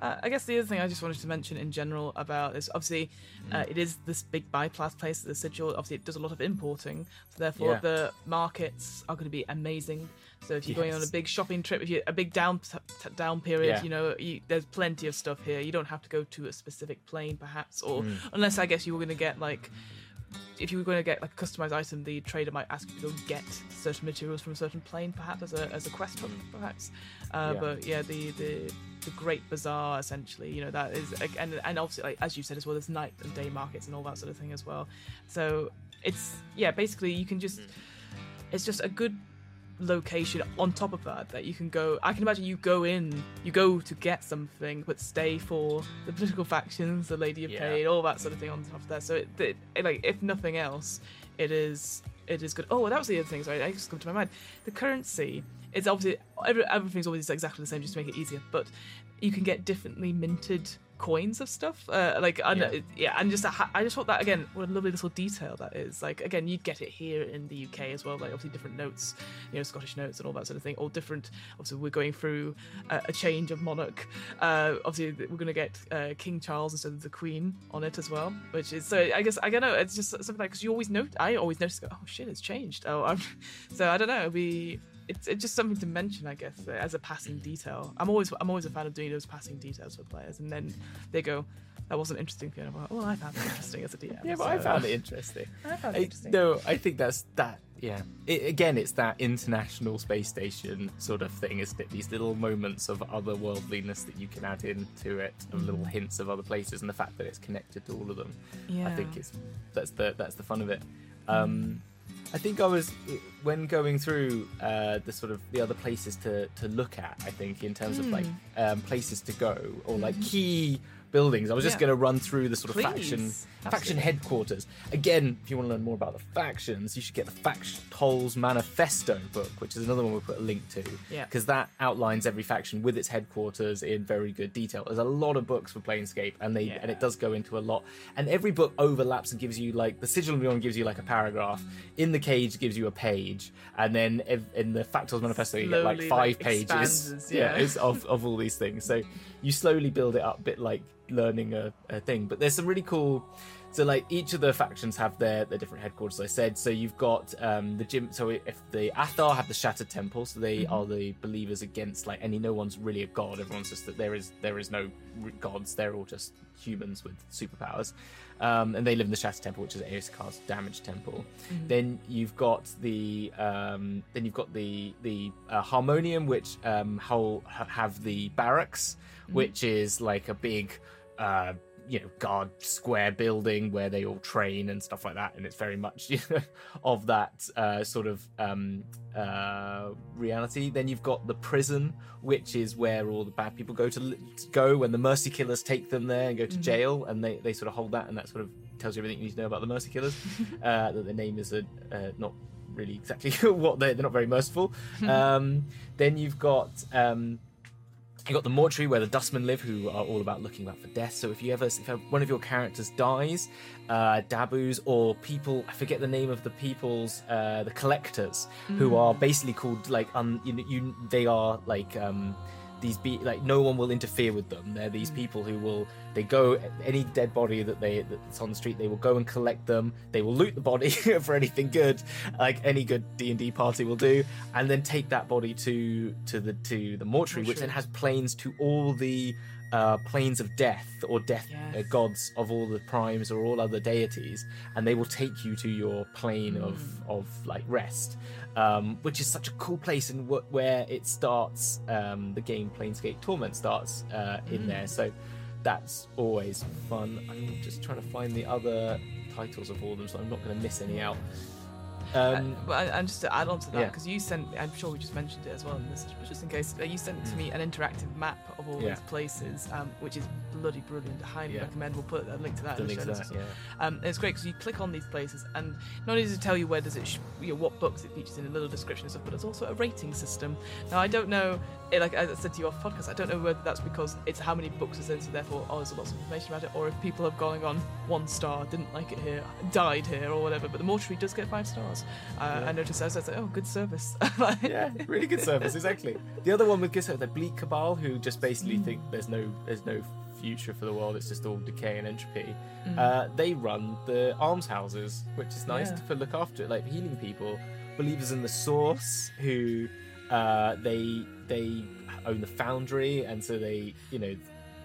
Uh, I guess the other thing I just wanted to mention in general about this, obviously Mm. uh, it is this big bypass place, the sigil. Obviously, it does a lot of importing, so therefore Yeah. the markets are going to be amazing. So if you're going on a big shopping trip, if you a big down t- down period, Yeah. you know, you, there's plenty of stuff here. You don't have to go to a specific plane, perhaps, or Mm. unless I guess you were going to get like if you were going to get like a customized item, the trader might ask you to go get certain materials from a certain plane, perhaps as a as a quest hook, perhaps. Uh, Yeah. But yeah, the the the Great Bazaar essentially, you know, that is and and obviously like as you said as well, there's night and day markets and all that sort of thing as well. So it's yeah, basically you can just it's just a good location on top of that that you can go i can imagine you go in you go to get something but stay for the political factions the lady of Yeah. pain all that sort of thing on top of that. So it, it, it, like if nothing else it is it is good. Oh well, that was the other thing sorry i just come to my mind. The currency it's obviously every, everything's always exactly the same just to make it easier but you can get differently minted coins of stuff uh, like know- Yeah. yeah and just I just thought that again what a lovely little detail that is. Like again you'd get it here in the UK as well like obviously different notes you know Scottish notes and all that sort of thing all different obviously we're going through a, a change of monarch. Uh, obviously we're going to get uh, King Charles instead of the Queen on it as well which is so I guess I don't know it's just something like because you always note I always notice go oh shit it's changed. Oh I'm, so I don't know be it's, it's just something to mention, I guess, uh, as a passing detail. I'm always I'm always a fan of doing those passing details for players, and then they go, "That wasn't interesting." for. And I'm like, well, I found it interesting as a DM. yeah but i found it interesting I found it I, interesting. no, I think that's that. Yeah, it, again, it's that international space station sort of thing, isn't it? These little moments of otherworldliness that you can add into it, and little hints of other places, and the fact that it's connected to all of them. yeah. I think it's that's the that's the fun of it. Um, I think I was when going through uh, the sort of the other places to to look at. I think in terms of like um, places to go or like key buildings. I was just Yeah. going to run through the sort of Please. faction faction headquarters. Again, if you want to learn more about the factions, you should get the Faction Tolls Manifesto book, which is another one we'll put a link to. Yeah. Because that outlines every faction with its headquarters in very good detail. There's a lot of books for Planescape, and they Yeah. and it does go into a lot. And every book overlaps and gives you like the Sigil of Beyond gives you like a paragraph. In the Cage gives you a page, and then in the Factol's Manifesto you get like five like, pages. expands, yeah. it's of of all these things. So you slowly build it up, a bit like learning a, a thing. But there's some really cool. So like each of the factions have their their different headquarters. I said. So you've got um, the gym. So if the Athar have the Shattered Temple, so they Mm-hmm. are the believers against like any. No one's really a god. Everyone's just that there is there is no gods. They're all just humans with superpowers. Um, and they live in the Shattered Temple, which is Aoskar's damaged temple. Then you've got the um, then you've got the the uh, Harmonium, which um, hol- ha- have the barracks, which is like a big uh, you know guard square building where they all train and stuff like that, and it's very much you know, of that uh, sort of um, uh, reality. Then you've got the prison, which is where all the bad people go to, to go when the Mercy Killers take them there and go to jail, and they, they sort of hold that, and that sort of tells you everything you need to know about the Mercy Killers. uh, that their name is a, uh, not really exactly what they're, they're not very merciful. um, then you've got. Um, you got the mortuary where the dustmen live, who are all about looking out for death. So if you ever, if one of your characters dies, uh, dabus or people, I forget the name of the people's, uh, the collectors, who are basically called like, un, you, you, they are like um, these be like no one will interfere with them. They're these people who will they go any dead body that they that's on the street, they will go and collect them. They will loot the body for anything good, like any good D and D party will do, and then take that body to to the to the mortuary, which then has planes to all the uh, planes of death or death uh, gods of all the primes or all other deities, and they will take you to your plane of of like rest, um, which is such a cool place and wh- where it starts. Um, the game Planescape Torment starts uh, in there, so that's always fun. I'm just trying to find the other titles of all of them, so I'm not going to miss any out. Um, Uh, well, and- just to add on to that, Yeah. because you sent, I'm sure we just mentioned it as well in this, but just in case, uh, you sent to me an interactive map of all Mm. Yeah. these places, um, which is bloody brilliant. I highly Yeah. recommend. We'll put a link to that the in the show notes. yeah. Um, it's great because you click on these places, and not only does it tell you where does it, sh- you know, what books it features in a little description and stuff, but it's also a rating system. Now I don't know, eh, like I said to you off the podcast, I don't know whether that's because it's how many books it's in, so therefore oh there's lots of information about it, or if people have gone on one star, didn't like it here, died here, or whatever. But the mortuary does get five stars. Uh, I noticed as I was like, oh, good service. yeah, really good service, exactly. The other one with service, the Bleak Cabal, who just basically think there's no there's no future for the world, it's just all decay and entropy. Uh, they run the almshouses, which is nice Yeah. to look after it, like healing people. Believers in the Source, who uh, they they own the foundry, and so they you know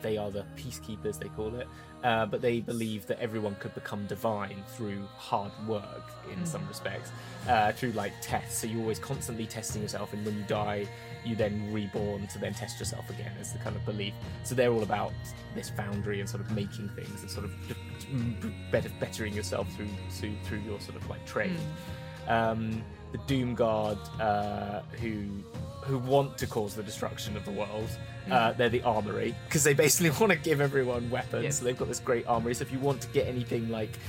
they are the peacekeepers they call it. Uh, but they believe that everyone could become divine through hard work in some respects, uh, through like tests. So you're always constantly testing yourself, and when you die, you then reborn to then test yourself again. Is the kind of belief. So they're all about this foundry and sort of making things and sort of better bettering yourself through through, through your sort of like trade. Um, the Doom Guard, uh, who who want to cause the destruction of the world. Uh, they're the armory because they basically want to give everyone weapons. Yeah. So they've got this great armory. So if you want to get anything like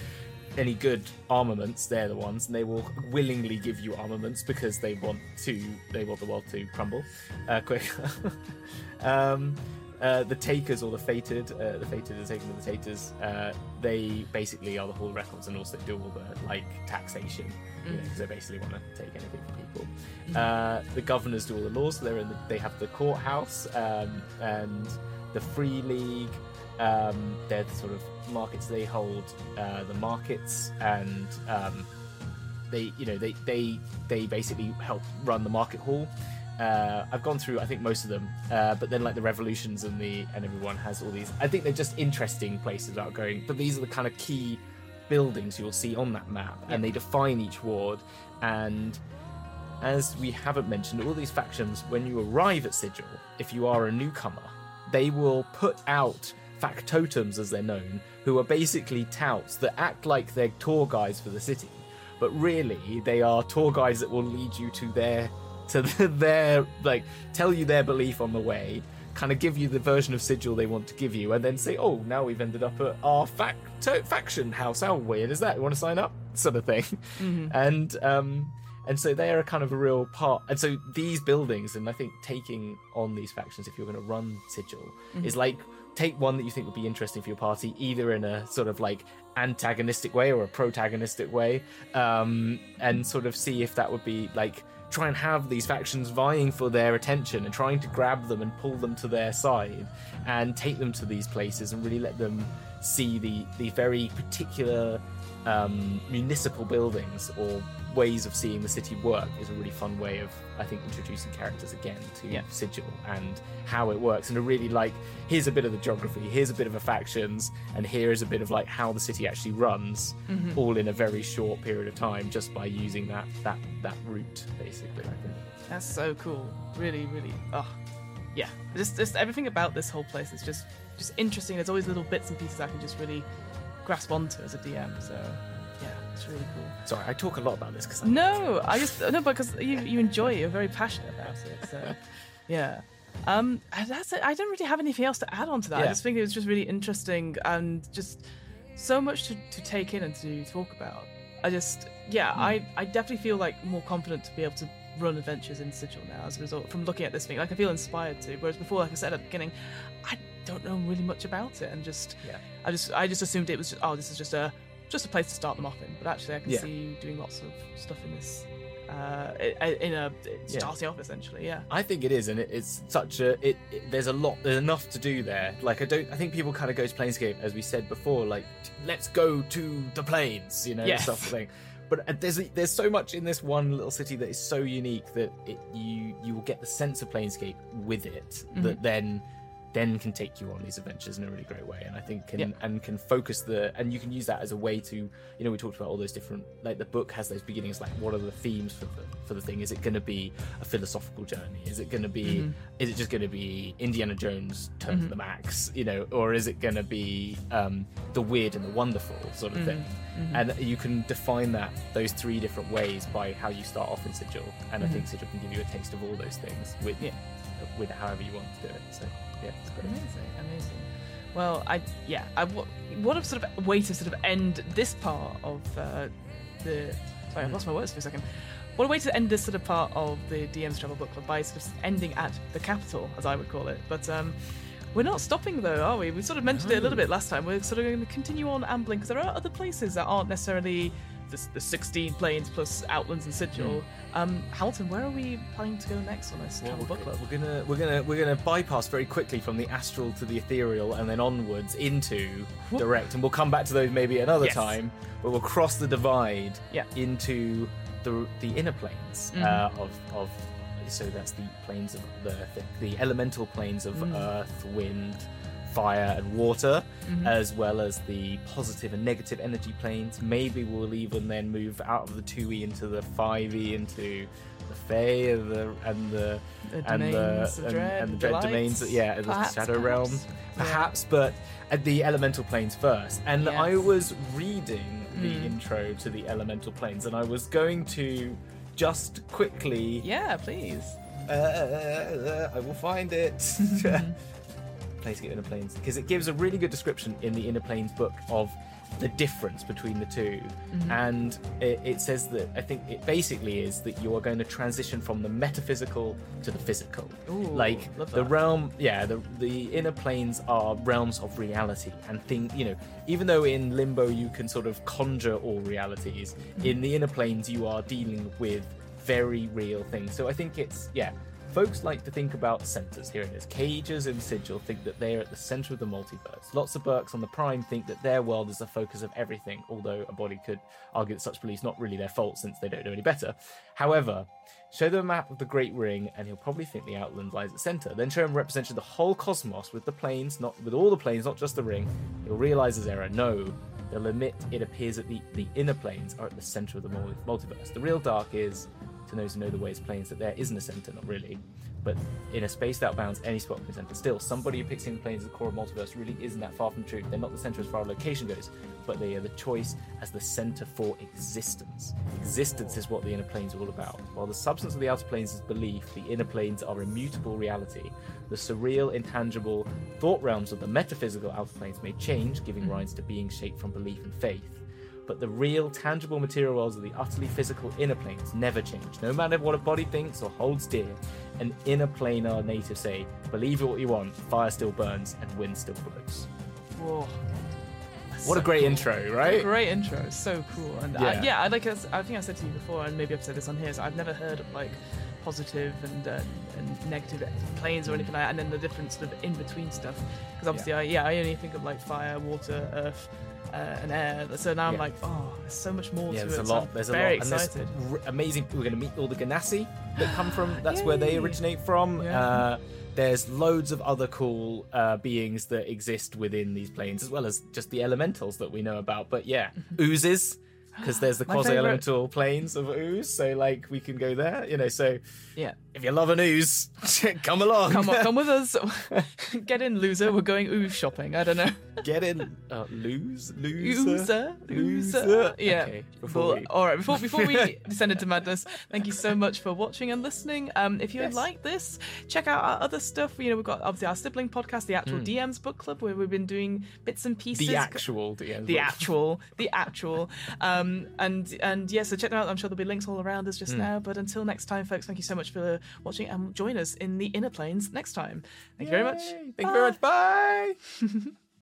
any good armaments, they're the ones, and they will willingly give you armaments because they want to. They want the world to crumble uh, quicker. um, uh, the takers or the fated, uh, the fated are taken with the taters. Uh, they basically are the whole records and also do all the like taxation because they basically want to take anything from people. Uh, the governors do all the laws. So they're in. The, they have the courthouse um, and the free league. Um, they're the sort of markets they hold. Uh, the markets and um, they you know they they they basically help run the market hall uh, I've gone through I think most of them uh, but then like the revolutions and the and everyone has all these. I think they're just interesting places without going but these are the kind of key buildings you'll see on that map and they define each ward. And as we haven't mentioned all these factions when you arrive at Sigil if you are a newcomer they will put out factotums as they're known who are basically touts that act like they're tour guides for the city. But really they are tour guides that will lead you to their to their like tell you their belief on the way kind of give you the version of Sigil they want to give you, and then say, "Oh, now we've ended up at our fac- faction house. How weird is that? You want to sign up?" Sort of thing. Mm-hmm. And um, and so they are kind of a real part. And so these buildings, and I think taking on these factions, if you're going to run Sigil, Mm-hmm. is like take one that you think would be interesting for your party, either in a sort of like antagonistic way or a protagonistic way, um, and sort of see if that would be like try and have these factions vying for their attention and trying to grab them and pull them to their side and take them to these places and really let them see the the very particular um, municipal buildings or ways of seeing the city work is a really fun way of I think introducing characters again to Yeah. Sigil and how it works and a really like here's a bit of the geography here's a bit of a factions and here is a bit of like how the city actually runs mm-hmm. all in a very short period of time just by using that that that route basically I think That's so cool. Really, really. Oh, yeah. Just, just everything about this whole place is just, just interesting. There's always little bits and pieces I can just really grasp onto as a DM. So, it's really cool. sorry I talk a lot about this because No, I just no because you you enjoy it. You're very passionate about it. So, yeah. Um, that's it. I don't really have anything else to add on to that. I just think it was just really interesting and just so much to, to take in and to talk about. I just yeah, I I definitely feel like more confident to be able to run adventures in Sigil now as a result from looking at this thing. Like I feel inspired to. Whereas before, like I said at the beginning, I don't know really much about it and just Yeah. I just I just assumed it was just oh this is just a just a place to start them off in. But actually, I can Yeah. see you doing lots of stuff in this uh, in a Yeah. starting off essentially. Yeah. I think it is, and it, it's such a. It, it there's a lot. There's enough to do there. Like I don't. I think people kind of go to Planescape as we said before. Like let's go to the planes, you know, Yes. stuff like. But uh, there's there's so much in this one little city that is so unique that it, you you will get the sense of Planescape with it that then then can take you on these adventures in a really great way. And i think can Yeah. and can focus the and you can use that as a way to you know we talked about all those different like the book has those beginnings like what are the themes for the for the thing? Is it going to be a philosophical journey? Is it going to be Mm-hmm. is it just going to be indiana jones turned to the max you know? Or is it going to be um the weird and the wonderful sort Mm-hmm. of thing and you can define that those three different ways by how you start off in sigil. And i think sigil can give you a taste of all those things with Yeah. with however you want to do it so yeah it's great Amazing, amazing. Well, I yeah, I what, what a sort of way to sort of end this part of uh, the. Sorry, I lost my words for a second. What a way to end this sort of part of the DM's Travel Book Club by sort of ending at the capital, as I would call it. But um, we're not stopping though, are we? We sort of mentioned it a little bit last time. We're sort of going to continue on ambling because there are other places that aren't necessarily the, the 16 planes plus Outlands and Sigil. Um, Hamilton, where are we planning to go next on this Travel Book Club? We're gonna we're gonna we're gonna bypass very quickly from the astral to the ethereal and then onwards into Whoop. direct, and we'll come back to those maybe another Yes. time. But we'll cross the divide Yeah. into the the inner planes Mhm. uh, of of so that's the planes of the the elemental planes of Mm. earth, wind, fire, and water, Mhm. as well as the positive and negative energy planes. Maybe we'll even then move out of the two E into the five E into the Fae and the and the The and the, domains and, dread, and the the dread domains, yeah, the perhaps, shadow realm, perhaps. Yeah. but at the elemental planes first. And I was reading the Mm. intro to the elemental planes, and I was going to just quickly. Yeah, please. Uh, I will find it. Planescape Inner Planes because it gives a really good description in the Inner Planes book of the difference between the 2 Mm-hmm. and it, it says that I think it basically is that you are going to transition from the metaphysical to the physical. Ooh, like the that. realm, yeah, the the inner planes are realms of reality and thing. You know, even though in limbo you can sort of conjure all realities, Mm-hmm. in the inner planes you are dealing with very real things. So I think it's yeah. Folks like to think about centers. Here it is. Cagers and Sigil think that they are at the center of the multiverse. Lots of Berks on the Prime think that their world is the focus of everything, although a body could argue that such beliefs not really their fault since they don't know any better. However, show them a map of the Great Ring and he'll probably think the outland lies at center. Then show him a representation of the whole cosmos with the planes, not with all the planes, not just the ring. He'll realize his error. No, they'll admit it appears that the, the inner planes are at the center of the multiverse. The real dark is to those who know the ways planes that there isn't a center, not really. But in a space that bounds any spot can be center. Still, somebody who picks in the planes as the core of multiverse really isn't that far from truth. They're not the center as far as location goes, but they are the choice as the center for existence. Existence is what the inner planes are all about. While the substance of the outer planes is belief, the inner planes are immutable reality. The surreal, intangible thought realms of the metaphysical outer planes may change, giving mm. rise to beings shaped from belief and faith but the real, tangible material worlds of the utterly physical inner planes never change, no matter what a body thinks or holds dear. An inner planar native say, believe what you want, fire still burns and wind still blows. Whoa. What a great intro, right? Great intro, so cool. And Yeah. I, yeah, I like I think I said to you before, and maybe I've said this on here. So I've never heard of like positive and uh, and negative planes or anything like that, and then the different sort of in between stuff. Because obviously, I yeah, I only think of like fire, water, earth, uh, and air. So now I'm like, oh, there's so much more Yeah, to there's it. a so lot. I'm There's a very lot, and excited. r- amazing. We're going to meet all the Genasi that come from. That's where they originate from. Yeah. Uh, there's loads of other cool uh, beings that exist within these planes, as well as just the elementals that we know about. But yeah, oozes, because there's the quasi elemental planes of ooze. So like we can go there, you know. So Yeah. if you love an ooze, come along. Come on, come with us. Get in, loser. We're going ooze shopping. I don't know. Get in. Uh, lose, loser. Oozer. Loser. Yeah. Okay, before Well, we- All right. Before before we descend into madness, thank you so much for watching and listening. Um, if you Yes. like this, check out our other stuff. You know, we've got obviously our sibling podcast, the actual DMs book club, where we've been doing bits and pieces. The actual DM. the actual, the actual, um, Um, and and yeah, so check them out. I'm sure there'll be links all around us just hmm. now. But until next time, folks, thank you so much for watching, and join us in the inner planes next time. Thank you very much. Thank you very much. Bye.